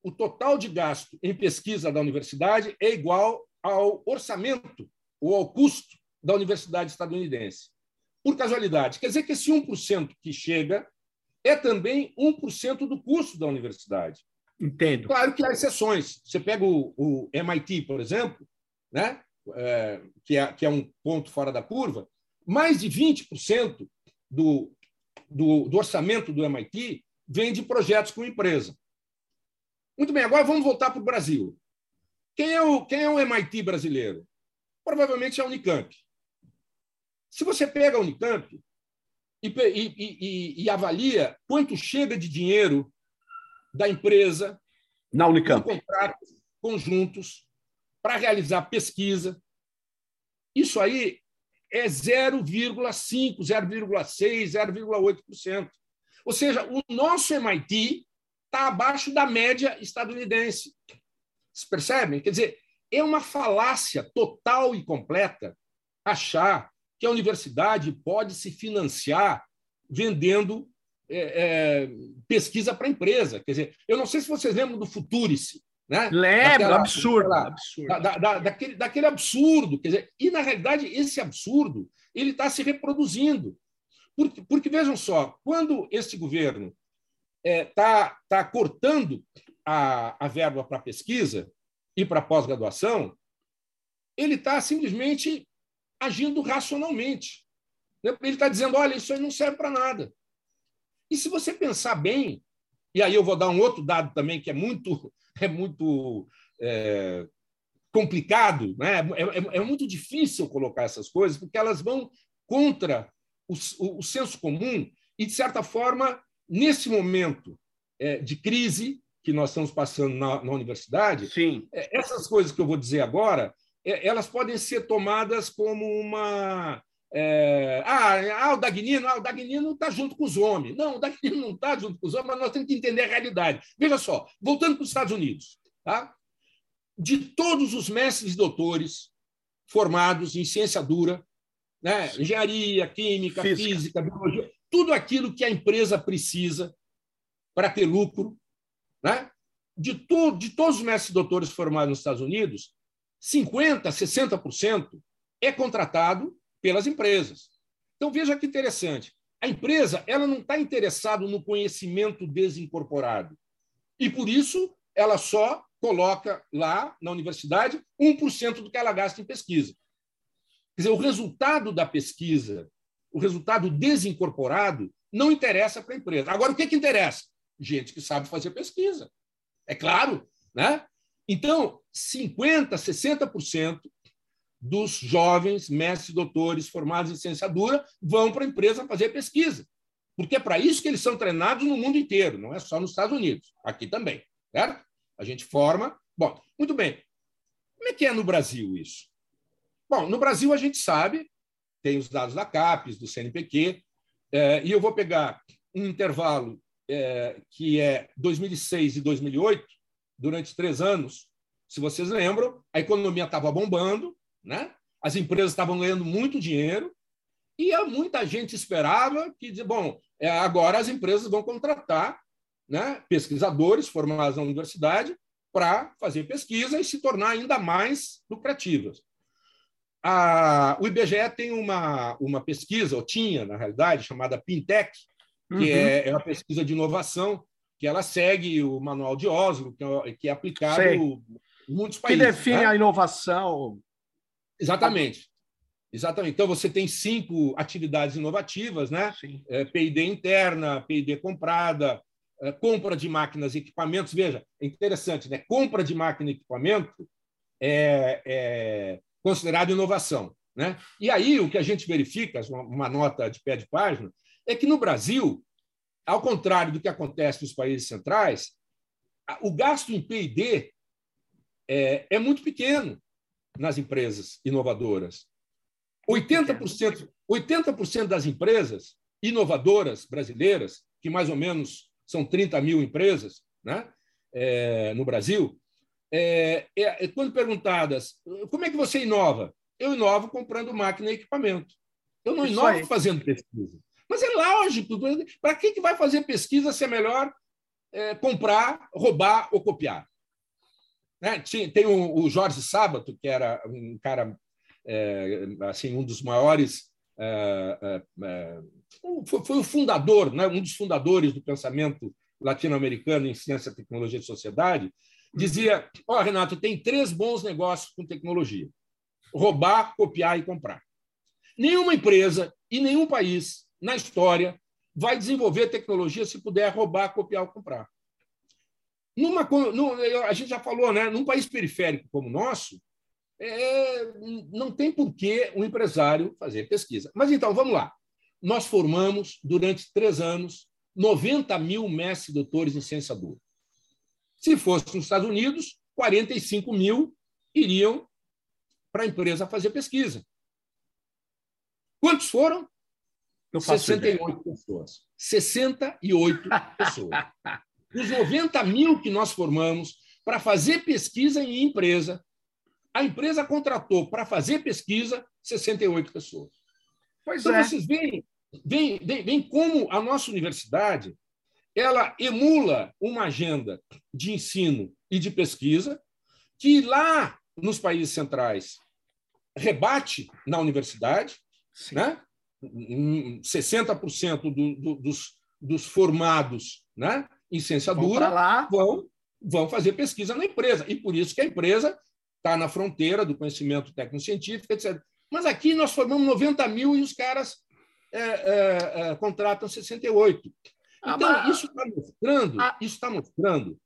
o total de gasto em pesquisa da universidade é igual ao orçamento ou ao custo da universidade estadunidense por casualidade. Quer dizer que esse 1% que chega é também 1% do custo da universidade. Entendo. Claro que há exceções. Você pega o, o MIT, por exemplo, né? É, que, é, que é um ponto fora da curva, mais de 20% do, do, do orçamento do MIT vem de projetos com empresa. Muito bem, agora vamos voltar para o Brasil. Quem é o, quem é o MIT brasileiro? Provavelmente é a Unicamp. Se você pega a Unicamp e, e, e, e avalia quanto chega de dinheiro da empresa Na Unicamp. Contratos conjuntos para realizar pesquisa. Isso aí é 0,5, 0,6, 0,8%. Ou seja, o nosso MIT está abaixo da média estadunidense. Vocês percebem? Quer dizer, é uma falácia total e completa achar que a universidade pode se financiar vendendo é, é, pesquisa para empresa. Quer dizer, eu não sei se vocês lembram do Futurice. Né? Absurdo. Daquela, absurdo. Da, da, daquele, daquele absurdo. Quer dizer, e, na realidade, esse absurdo ele está se reproduzindo. Porque, porque, vejam só, quando este governo está é, tá, tá cortando a, a verba para pesquisa e para pós-graduação, ele está simplesmente agindo racionalmente. Ele está dizendo: olha, isso aí não serve para nada. E se você pensar bem, e aí eu vou dar um outro dado também que é muito, é muito é, complicado, né? É, é, é, muito difícil colocar essas coisas, porque elas vão contra o, o, o senso comum e, de certa forma, nesse momento é, de crise que nós estamos passando na, na universidade, Sim. É, essas coisas que eu vou dizer agora, elas podem ser tomadas como uma é, ah, ah, o Dagnino, ah, o Dagnino está junto com os homens. Não, o Dagnino não está junto com os homens, mas nós temos que entender a realidade. Veja só, voltando para os Estados Unidos, tá? de todos os mestres e doutores formados em ciência dura, né? engenharia, química, física. física, biologia, tudo aquilo que a empresa precisa para ter lucro, né? de, to de todos os mestres e doutores formados nos Estados Unidos, 50%, 60% é contratado pelas empresas. Então, veja que interessante. A empresa ela não está interessada no conhecimento desincorporado. E, por isso, ela só coloca lá na universidade 1% do que ela gasta em pesquisa. Quer dizer, o resultado da pesquisa, o resultado desincorporado, não interessa para a empresa. Agora, o que, que interessa? Gente que sabe fazer pesquisa. É claro. Né? Então, 50%, 60% dos jovens mestres doutores formados em ciência dura vão para a empresa fazer pesquisa. Porque é para isso que eles são treinados no mundo inteiro, não é só nos Estados Unidos, aqui também. Certo? A gente forma. Bom, muito bem. Como é que é no Brasil isso? Bom, no Brasil a gente sabe, tem os dados da CAPES, do CNPq, é, e eu vou pegar um intervalo é, que é 2006 e 2008, durante três anos. Se vocês lembram, a economia estava bombando, né? As empresas estavam ganhando muito dinheiro e muita gente esperava que, bom, é, agora as empresas vão contratar né, pesquisadores formados na universidade para fazer pesquisa e se tornar ainda mais lucrativas. A, o IBGE tem uma, uma pesquisa, ou tinha, na realidade, chamada Pintec, que uhum. é, é uma pesquisa de inovação, que ela segue o manual de Oslo, que é, que é aplicado Sei. em muitos países. Que define né? a inovação Exatamente. Exatamente. Então, você tem cinco atividades inovativas, né? É, P&D interna, P&D comprada, é, compra de máquinas e equipamentos. Veja, é interessante, né? Compra de máquina e equipamento é, é considerado inovação. Né? E aí, o que a gente verifica, uma nota de pé de página, é que no Brasil, ao contrário do que acontece nos países centrais, o gasto em P&D é, é muito pequeno nas empresas inovadoras. 80%, 80% das empresas inovadoras brasileiras, que mais ou menos são 30 mil empresas né, é, no Brasil, é, é, quando perguntadas como é que você inova, eu inovo comprando máquina e equipamento. Eu não Isso inovo aí. fazendo pesquisa. Mas é lógico, para que, que vai fazer pesquisa se é melhor é, comprar, roubar ou copiar? Né? Tem o, Jorge Sábato, que era um cara, é, assim, um dos maiores. É, é, é foi, foi, o fundador, né? um dos fundadores do pensamento latino-americano em ciência, tecnologia e sociedade. Dizia: Ó, oh, Renato, tem três bons negócios com tecnologia: roubar, copiar e comprar. Nenhuma empresa e nenhum país na história vai desenvolver tecnologia se puder roubar, copiar ou comprar. Numa, a gente já falou, né? num país periférico como o nosso, é, não tem por que um empresário fazer pesquisa. Mas então, vamos lá. Nós formamos, durante três anos, 90 mil mestres e doutores em ciência dura. Se fosse nos Estados Unidos, 45 mil iriam para a empresa fazer pesquisa. Quantos foram? Eu 68 ideia. pessoas. 68 pessoas. Os 90 mil que nós formamos para fazer pesquisa em empresa, a empresa contratou para fazer pesquisa 68 pessoas. Pois então, é. vocês veem, veem, veem, como a nossa universidade ela emula uma agenda de ensino e de pesquisa que lá nos países centrais rebate na universidade, Sim. né? 60% do, do, dos, dos formados né, em ciência vão dura vão, vão fazer pesquisa na empresa. E por isso que a empresa está na fronteira do conhecimento técnico-científico, etc. Mas aqui nós formamos 90 mil e os caras é, é, é, contratam 68. Ah, então, ah, isso está mostrando, ah, isso está mostrando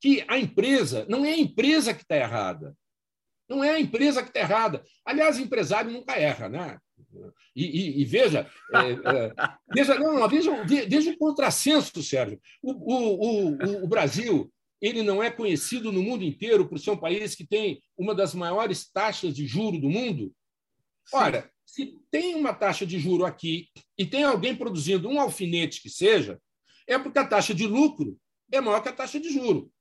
que a empresa não é a empresa que está errada. Não é a empresa que está errada. Aliás, empresário nunca erra, né? E, e, e veja, é, é, veja, não, não, veja, veja o contrassenso, Sérgio. O, o, o, o Brasil ele não é conhecido no mundo inteiro por ser um país que tem uma das maiores taxas de juro do mundo. Sim. Ora, se tem uma taxa de juro aqui e tem alguém produzindo um alfinete que seja, é porque a taxa de lucro é maior que a taxa de juro.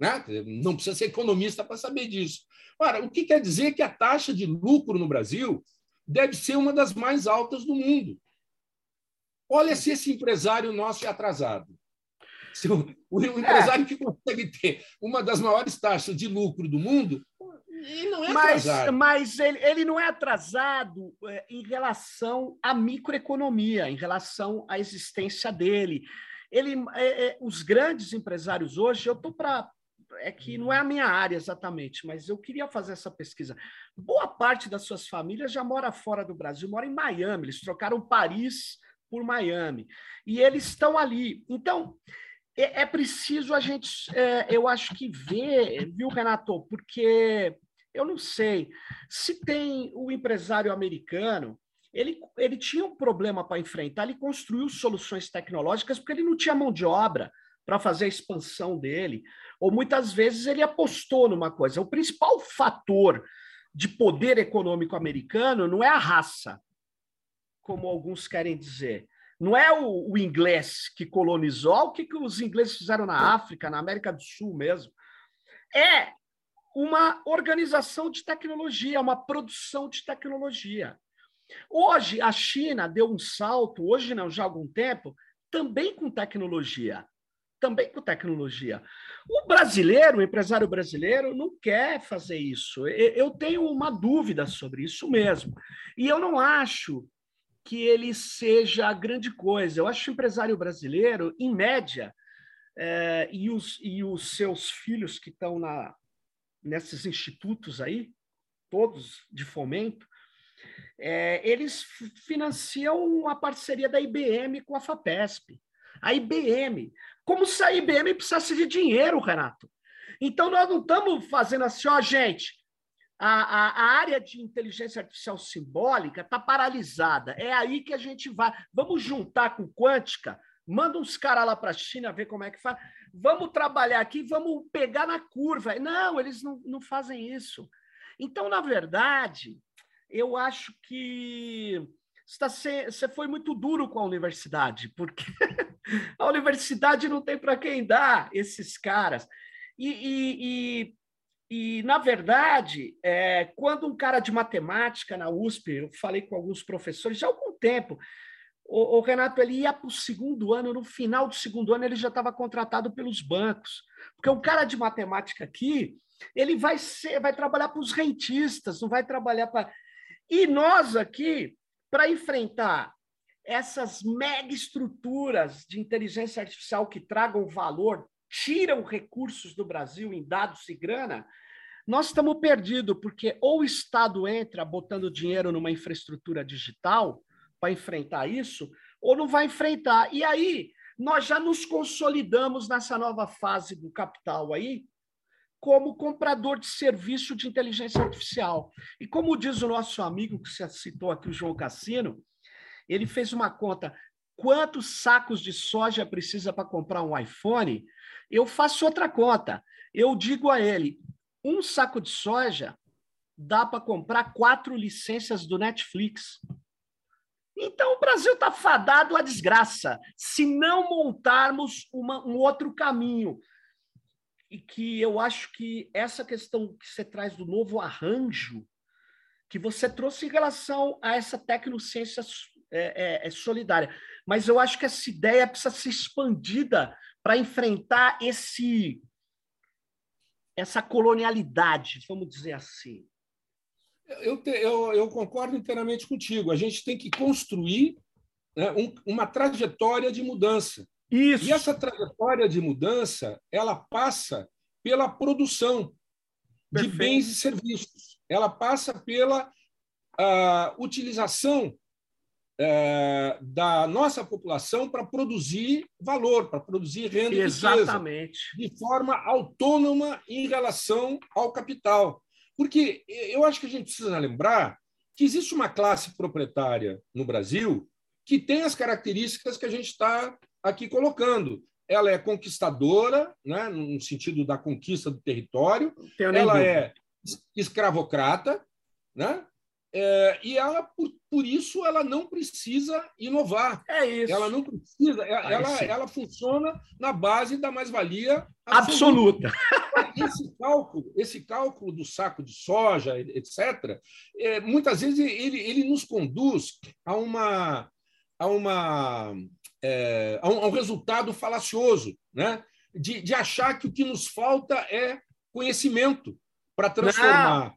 Né? Não precisa ser economista para saber disso. Ora, o que quer dizer que a taxa de lucro no Brasil deve ser uma das mais altas do mundo? Olha se esse empresário nosso é atrasado. Se o, o empresário é. que consegue ter uma das maiores taxas de lucro do mundo, ele não é mas, atrasado. Mas ele, ele não é atrasado é, em relação à microeconomia, em relação à existência dele. Ele, é, é, os grandes empresários hoje, eu estou para. É que não é a minha área exatamente, mas eu queria fazer essa pesquisa. Boa parte das suas famílias já mora fora do Brasil, mora em Miami. Eles trocaram Paris por Miami. E eles estão ali. Então, é, é preciso a gente, é, eu acho que ver, viu, Renato? Porque eu não sei se tem o empresário americano ele, ele tinha um problema para enfrentar, ele construiu soluções tecnológicas porque ele não tinha mão de obra para fazer a expansão dele, ou muitas vezes ele apostou numa coisa. O principal fator de poder econômico americano não é a raça, como alguns querem dizer. Não é o, o inglês que colonizou, o que, que os ingleses fizeram na África, na América do Sul mesmo. É uma organização de tecnologia, uma produção de tecnologia. Hoje, a China deu um salto, hoje não, já há algum tempo, também com tecnologia. Também com tecnologia. O brasileiro, o empresário brasileiro, não quer fazer isso. Eu tenho uma dúvida sobre isso mesmo. E eu não acho que ele seja grande coisa. Eu acho que o empresário brasileiro, em média, é, e, os, e os seus filhos que estão na, nesses institutos aí, todos de fomento, é, eles financiam uma parceria da IBM com a FAPESP. A IBM, como se a IBM precisasse de dinheiro, Renato. Então, nós não estamos fazendo assim, ó, gente, a, a, a área de inteligência artificial simbólica está paralisada. É aí que a gente vai. Vamos juntar com quântica, manda uns caras lá para a China ver como é que faz. Vamos trabalhar aqui, vamos pegar na curva. Não, eles não, não fazem isso. Então, na verdade, eu acho que você foi muito duro com a universidade, porque a universidade não tem para quem dar esses caras. E, e, e, e na verdade, é, quando um cara de matemática na USP, eu falei com alguns professores já há algum tempo, o, o Renato ele ia para o segundo ano, no final do segundo ano ele já estava contratado pelos bancos, porque um cara de matemática aqui ele vai ser, vai trabalhar para os rentistas, não vai trabalhar para e nós aqui, para enfrentar essas mega estruturas de inteligência artificial que tragam valor, tiram recursos do Brasil em dados e grana, nós estamos perdidos, porque ou o Estado entra botando dinheiro numa infraestrutura digital para enfrentar isso, ou não vai enfrentar. E aí, nós já nos consolidamos nessa nova fase do capital aí, como comprador de serviço de inteligência artificial. E como diz o nosso amigo que você citou aqui, o João Cassino, ele fez uma conta. quantos sacos de soja precisa para comprar um iPhone, eu faço outra conta. Eu digo a ele: um saco de soja dá para comprar quatro licenças do Netflix. Então, o Brasil está fadado à desgraça se não montarmos uma, um outro caminho. E que eu acho que essa questão que você traz do novo arranjo, que você trouxe em relação a essa tecnociência é, é, é solidária. Mas eu acho que essa ideia precisa ser expandida para enfrentar esse essa colonialidade, vamos dizer assim. Eu, te, eu, eu concordo inteiramente contigo. A gente tem que construir né, um, uma trajetória de mudança. Isso. E essa trajetória de mudança ela passa pela produção Perfeito. de bens e serviços. Ela passa pela uh, utilização é, da nossa população para produzir valor, para produzir renda Exatamente. e riqueza, de forma autônoma em relação ao capital. Porque eu acho que a gente precisa lembrar que existe uma classe proprietária no Brasil que tem as características que a gente está aqui colocando. Ela é conquistadora, né, no sentido da conquista do território, ela é escravocrata, né? É, e ela, por, por isso, ela não precisa inovar. É isso. Ela não precisa, ela, ela, ela, funciona na base da mais-valia absoluta. absoluta. Esse cálculo, esse cálculo do saco de soja, etc., é, muitas vezes ele, ele nos conduz a uma, a uma é, a, um, a um resultado falacioso, né? De, de achar que o que nos falta é conhecimento para transformar.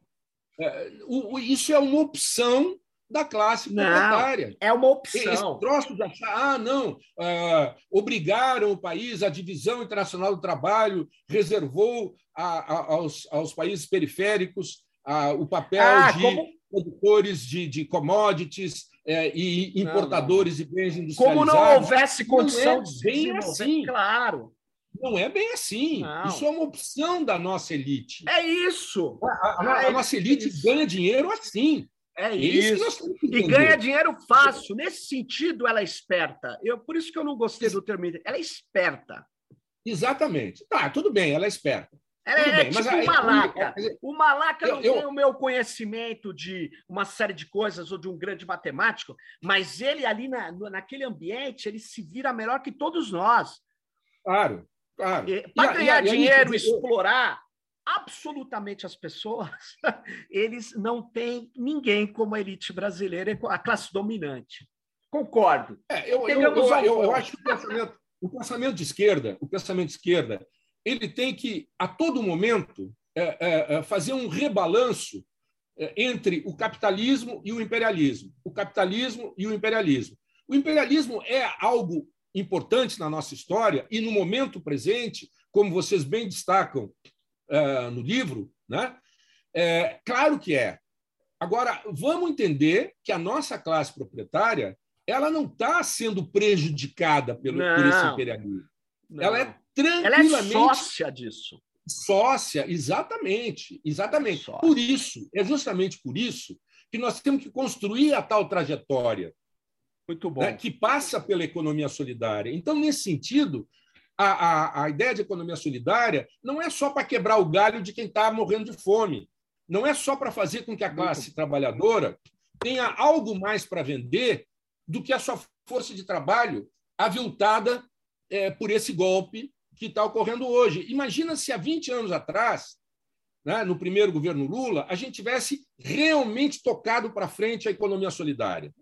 É, o, o, isso é uma opção da classe proprietária. É uma opção. Esse troço de achar, ah, não, ah, obrigaram o país, a Divisão Internacional do Trabalho reservou a, a, aos, aos países periféricos a, o papel ah, de como... produtores de, de commodities é, e importadores não, não. de bens industrializados. Como não houvesse condição não é de bem assim. Claro. Não é bem assim. Não. Isso é uma opção da nossa elite. É isso. A, a, a é nossa elite isso. ganha dinheiro assim. É, é isso. E ganha dinheiro fácil. Nesse sentido, ela é esperta. Eu, por isso que eu não gostei do termo. Ela é esperta. Exatamente. Tá, tudo bem, ela é esperta. Ela é, bem, tipo mas, o Malaca. o Malaca não eu, tem o meu conhecimento de uma série de coisas ou de um grande matemático, mas ele ali na, naquele ambiente, ele se vira melhor que todos nós. Claro. Claro. Para ganhar e, dinheiro, e explorar absolutamente as pessoas, eles não têm ninguém como a elite brasileira, a classe dominante. Concordo. É, eu, eu, eu, eu, acho que o pensamento, o pensamento de esquerda, o pensamento de esquerda, ele tem que, a todo momento, é, é, é fazer um rebalanço é, entre o capitalismo e o imperialismo. O capitalismo e o imperialismo. O imperialismo é algo importantes na nossa história e no momento presente, como vocês bem destacam uh, no livro, né? É, claro que é. Agora, vamos entender que a nossa classe proprietária ela não está sendo prejudicada pelo, por esse imperialismo. Não. Ela é tranquilamente. Ela é sócia disso. Sócia, exatamente. Exatamente. Sócia. Por isso, é justamente por isso que nós temos que construir a tal trajetória muito bom. Né, que passa pela economia solidária. Então, nesse sentido, a, a, a ideia de economia solidária não é só para quebrar o galho de quem está morrendo de fome, não é só para fazer com que a classe muito. trabalhadora tenha algo mais para vender do que a sua força de trabalho aviltada é, por esse golpe que está ocorrendo hoje. Imagina se há 20 anos atrás, né, no primeiro governo Lula, a gente tivesse realmente tocado para frente a economia solidária.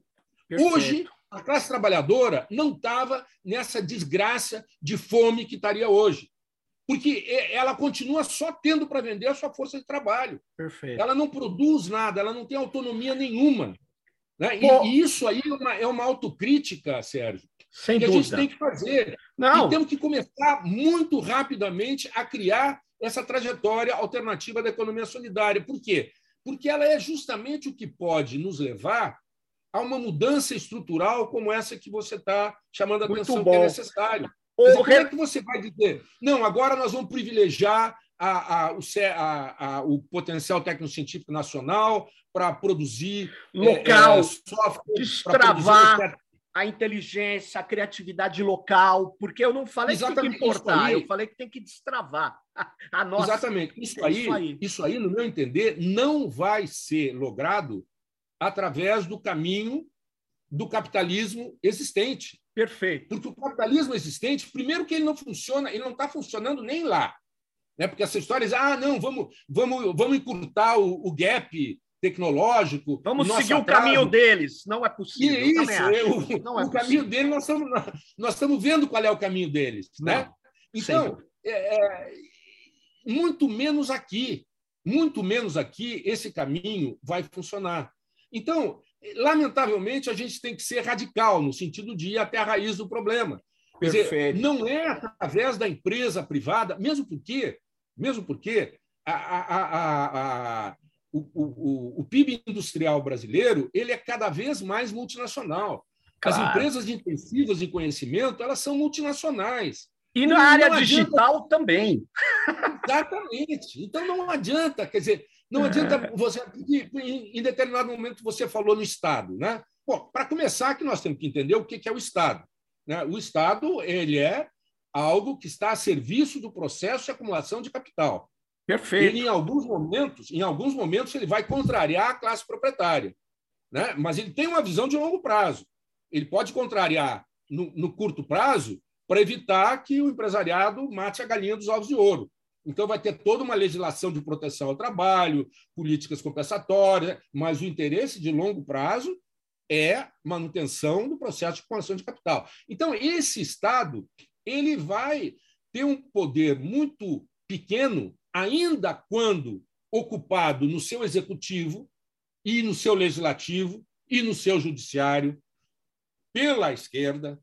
Perfeito. Hoje, a classe trabalhadora não estava nessa desgraça de fome que estaria hoje. Porque ela continua só tendo para vender a sua força de trabalho. Perfeito. Ela não produz nada, ela não tem autonomia nenhuma. Né? E, e, isso aí é uma, é uma autocrítica, Sérgio, Sem que dúvida. a gente tem que fazer. Não. E temos que começar muito rapidamente a criar essa trajetória alternativa da economia solidária. Por quê? Porque ela é justamente o que pode nos levar a uma mudança estrutural como essa que você está chamando a atenção que é necessário. Dizer, como é que você vai dizer, não, agora nós vamos privilegiar a, a, o, a, o, potencial técnico-científico nacional para produzir local, é, software, destravar. A inteligência, a criatividade local, porque eu não falei Exatamente. que tem que importar, aí, eu falei que tem que destravar a nossa. Exatamente. Isso, aí, isso aí, isso aí, no meu entender, não vai ser logrado através do caminho do capitalismo existente. Perfeito. Porque o capitalismo existente, primeiro que ele não funciona, ele não está funcionando nem lá. Né? Porque essa história diz, ah, não, vamos, vamos, vamos encurtar o, o gap tecnológico. Vamos seguir atraso. o caminho deles. Não é possível. E isso, o, não é o caminho deles, nós estamos, nós estamos vendo qual é o caminho deles. Né? Então, é, é, muito menos aqui, muito menos aqui, esse caminho vai funcionar. Então, lamentavelmente, a gente tem que ser radical, no sentido de ir até a raiz do problema. Perfeito. Dizer, não é através da empresa privada, mesmo porque, mesmo porque a, a, a, o, o, o, PIB industrial brasileiro ele é cada vez mais multinacional. Claro. As empresas intensivas em conhecimento elas são multinacionais. E na área digital adianta... também. Exatamente. Então não adianta, quer dizer, não adianta é. você. Em determinado momento você falou no Estado, né? Para começar, que nós temos que entender o que é o Estado. Né? O Estado ele é algo que está a serviço do processo de acumulação de capital. Perfeito. Ele, em alguns momentos, em alguns momentos, ele vai contrariar a classe proprietária, né? Mas ele tem uma visão de longo prazo. Ele pode contrariar no, no curto prazo para evitar que o empresariado mate a galinha dos ovos de ouro. Então, vai ter toda uma legislação de proteção ao trabalho, políticas compensatórias, mas o interesse de longo prazo é manutenção do processo de acumulação de capital. Então, esse Estado ele vai ter um poder muito pequeno ainda quando ocupado no seu executivo e no seu legislativo e no seu judiciário pela esquerda.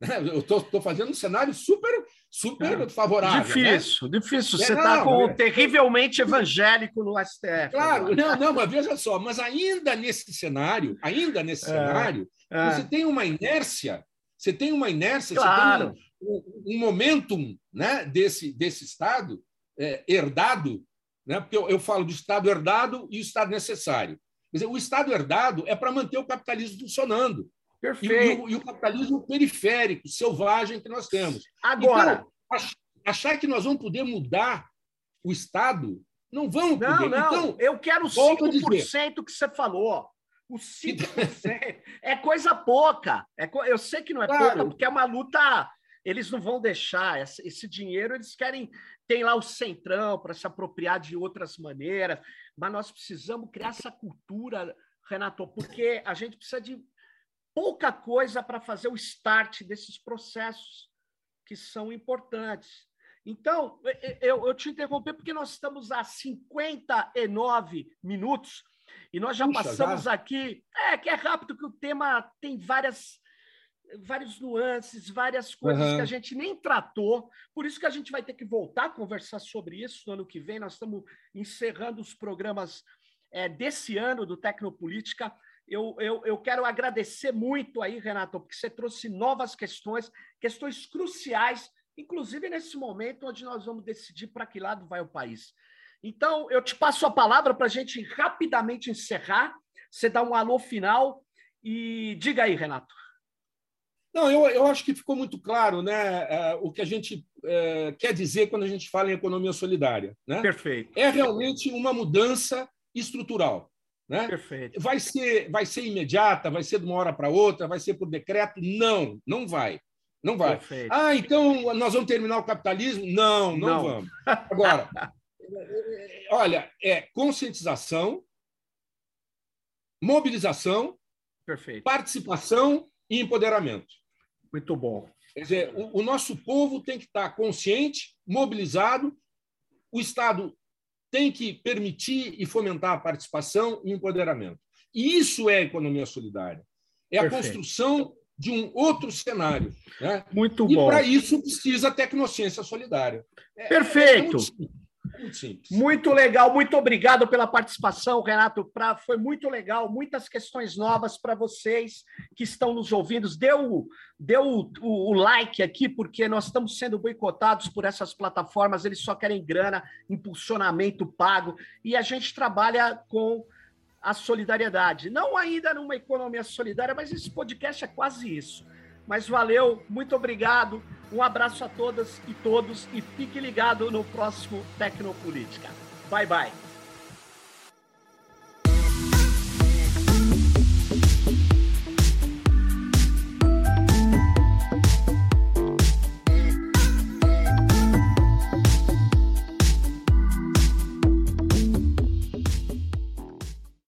Eu estou fazendo um cenário super, super é. favorável. Difícil, né? difícil. Você está é, com é... terrivelmente evangélico no STF. Claro, não, não, mas veja só, mas ainda nesse cenário, ainda nesse é, cenário, é. você tem uma inércia, você tem uma inércia, claro. você tem um, um momentum né, desse, desse Estado é, herdado, né? porque eu, eu, falo do Estado herdado e o Estado necessário. Quer dizer, o Estado herdado é para manter o capitalismo funcionando. Perfeito. E, e, o, e, o, capitalismo periférico, selvagem que nós temos. Agora, então, achar que nós vamos poder mudar o Estado, não vamos não, poder. Não, então, eu quero 5% que você falou. O 5% é coisa pouca. É, eu sei que não é claro. pouca, porque é uma luta. Eles não vão deixar esse dinheiro, eles querem tem lá o centrão para se apropriar de outras maneiras, mas nós precisamos criar essa cultura, Renato, porque a gente precisa de pouca coisa para fazer o start desses processos que são importantes. Então, eu, eu te interrompi porque nós estamos a 59 minutos e nós já Puxa, passamos já? aqui. É que é rápido, que o tema tem várias vários nuances, várias coisas uhum. que a gente nem tratou. Por isso que a gente vai ter que voltar a conversar sobre isso no ano que vem. Nós estamos encerrando os programas é, desse ano do Tecnopolítica. Eu, eu, eu quero agradecer muito aí, Renato, porque você trouxe novas questões, questões cruciais, inclusive nesse momento onde nós vamos decidir para que lado vai o país. Então, eu te passo a palavra para a gente rapidamente encerrar. Você dá um alô final e diga aí, Renato. Não, eu, eu acho que ficou muito claro né, é, o que a gente é, quer dizer quando a gente fala em economia solidária. Né? Perfeito. É realmente uma mudança estrutural. Né? Perfeito. Vai ser, vai ser imediata, vai ser de uma hora para outra, vai ser por decreto? Não, não vai. Não vai. Perfeito. Ah, então nós vamos terminar o capitalismo? Não, não, não. vamos. Agora, olha, é conscientização, mobilização, Perfeito. participação e empoderamento. Muito bom. Quer dizer, o, o nosso povo tem que estar consciente, mobilizado, o Estado tem que permitir e fomentar a participação e empoderamento. E isso é a economia solidária. É a Perfeito. construção de um outro cenário. Né? Muito e bom. E para isso precisa a tecnociência solidária. É, Perfeito. É simples. Muito legal, muito obrigado pela participação, Renato. Pra, foi muito legal, muitas questões novas para vocês que estão nos ouvindo. Deu, deu o, o, o, like aqui, porque nós estamos sendo boicotados por essas plataformas, eles só querem grana, impulsionamento pago, e a gente trabalha com a solidariedade. Não ainda numa economia solidária, mas esse podcast é quase isso. Mas valeu, muito obrigado. Um abraço a todas e todos e fique ligado no próximo Tecnopolítica. Bye bye.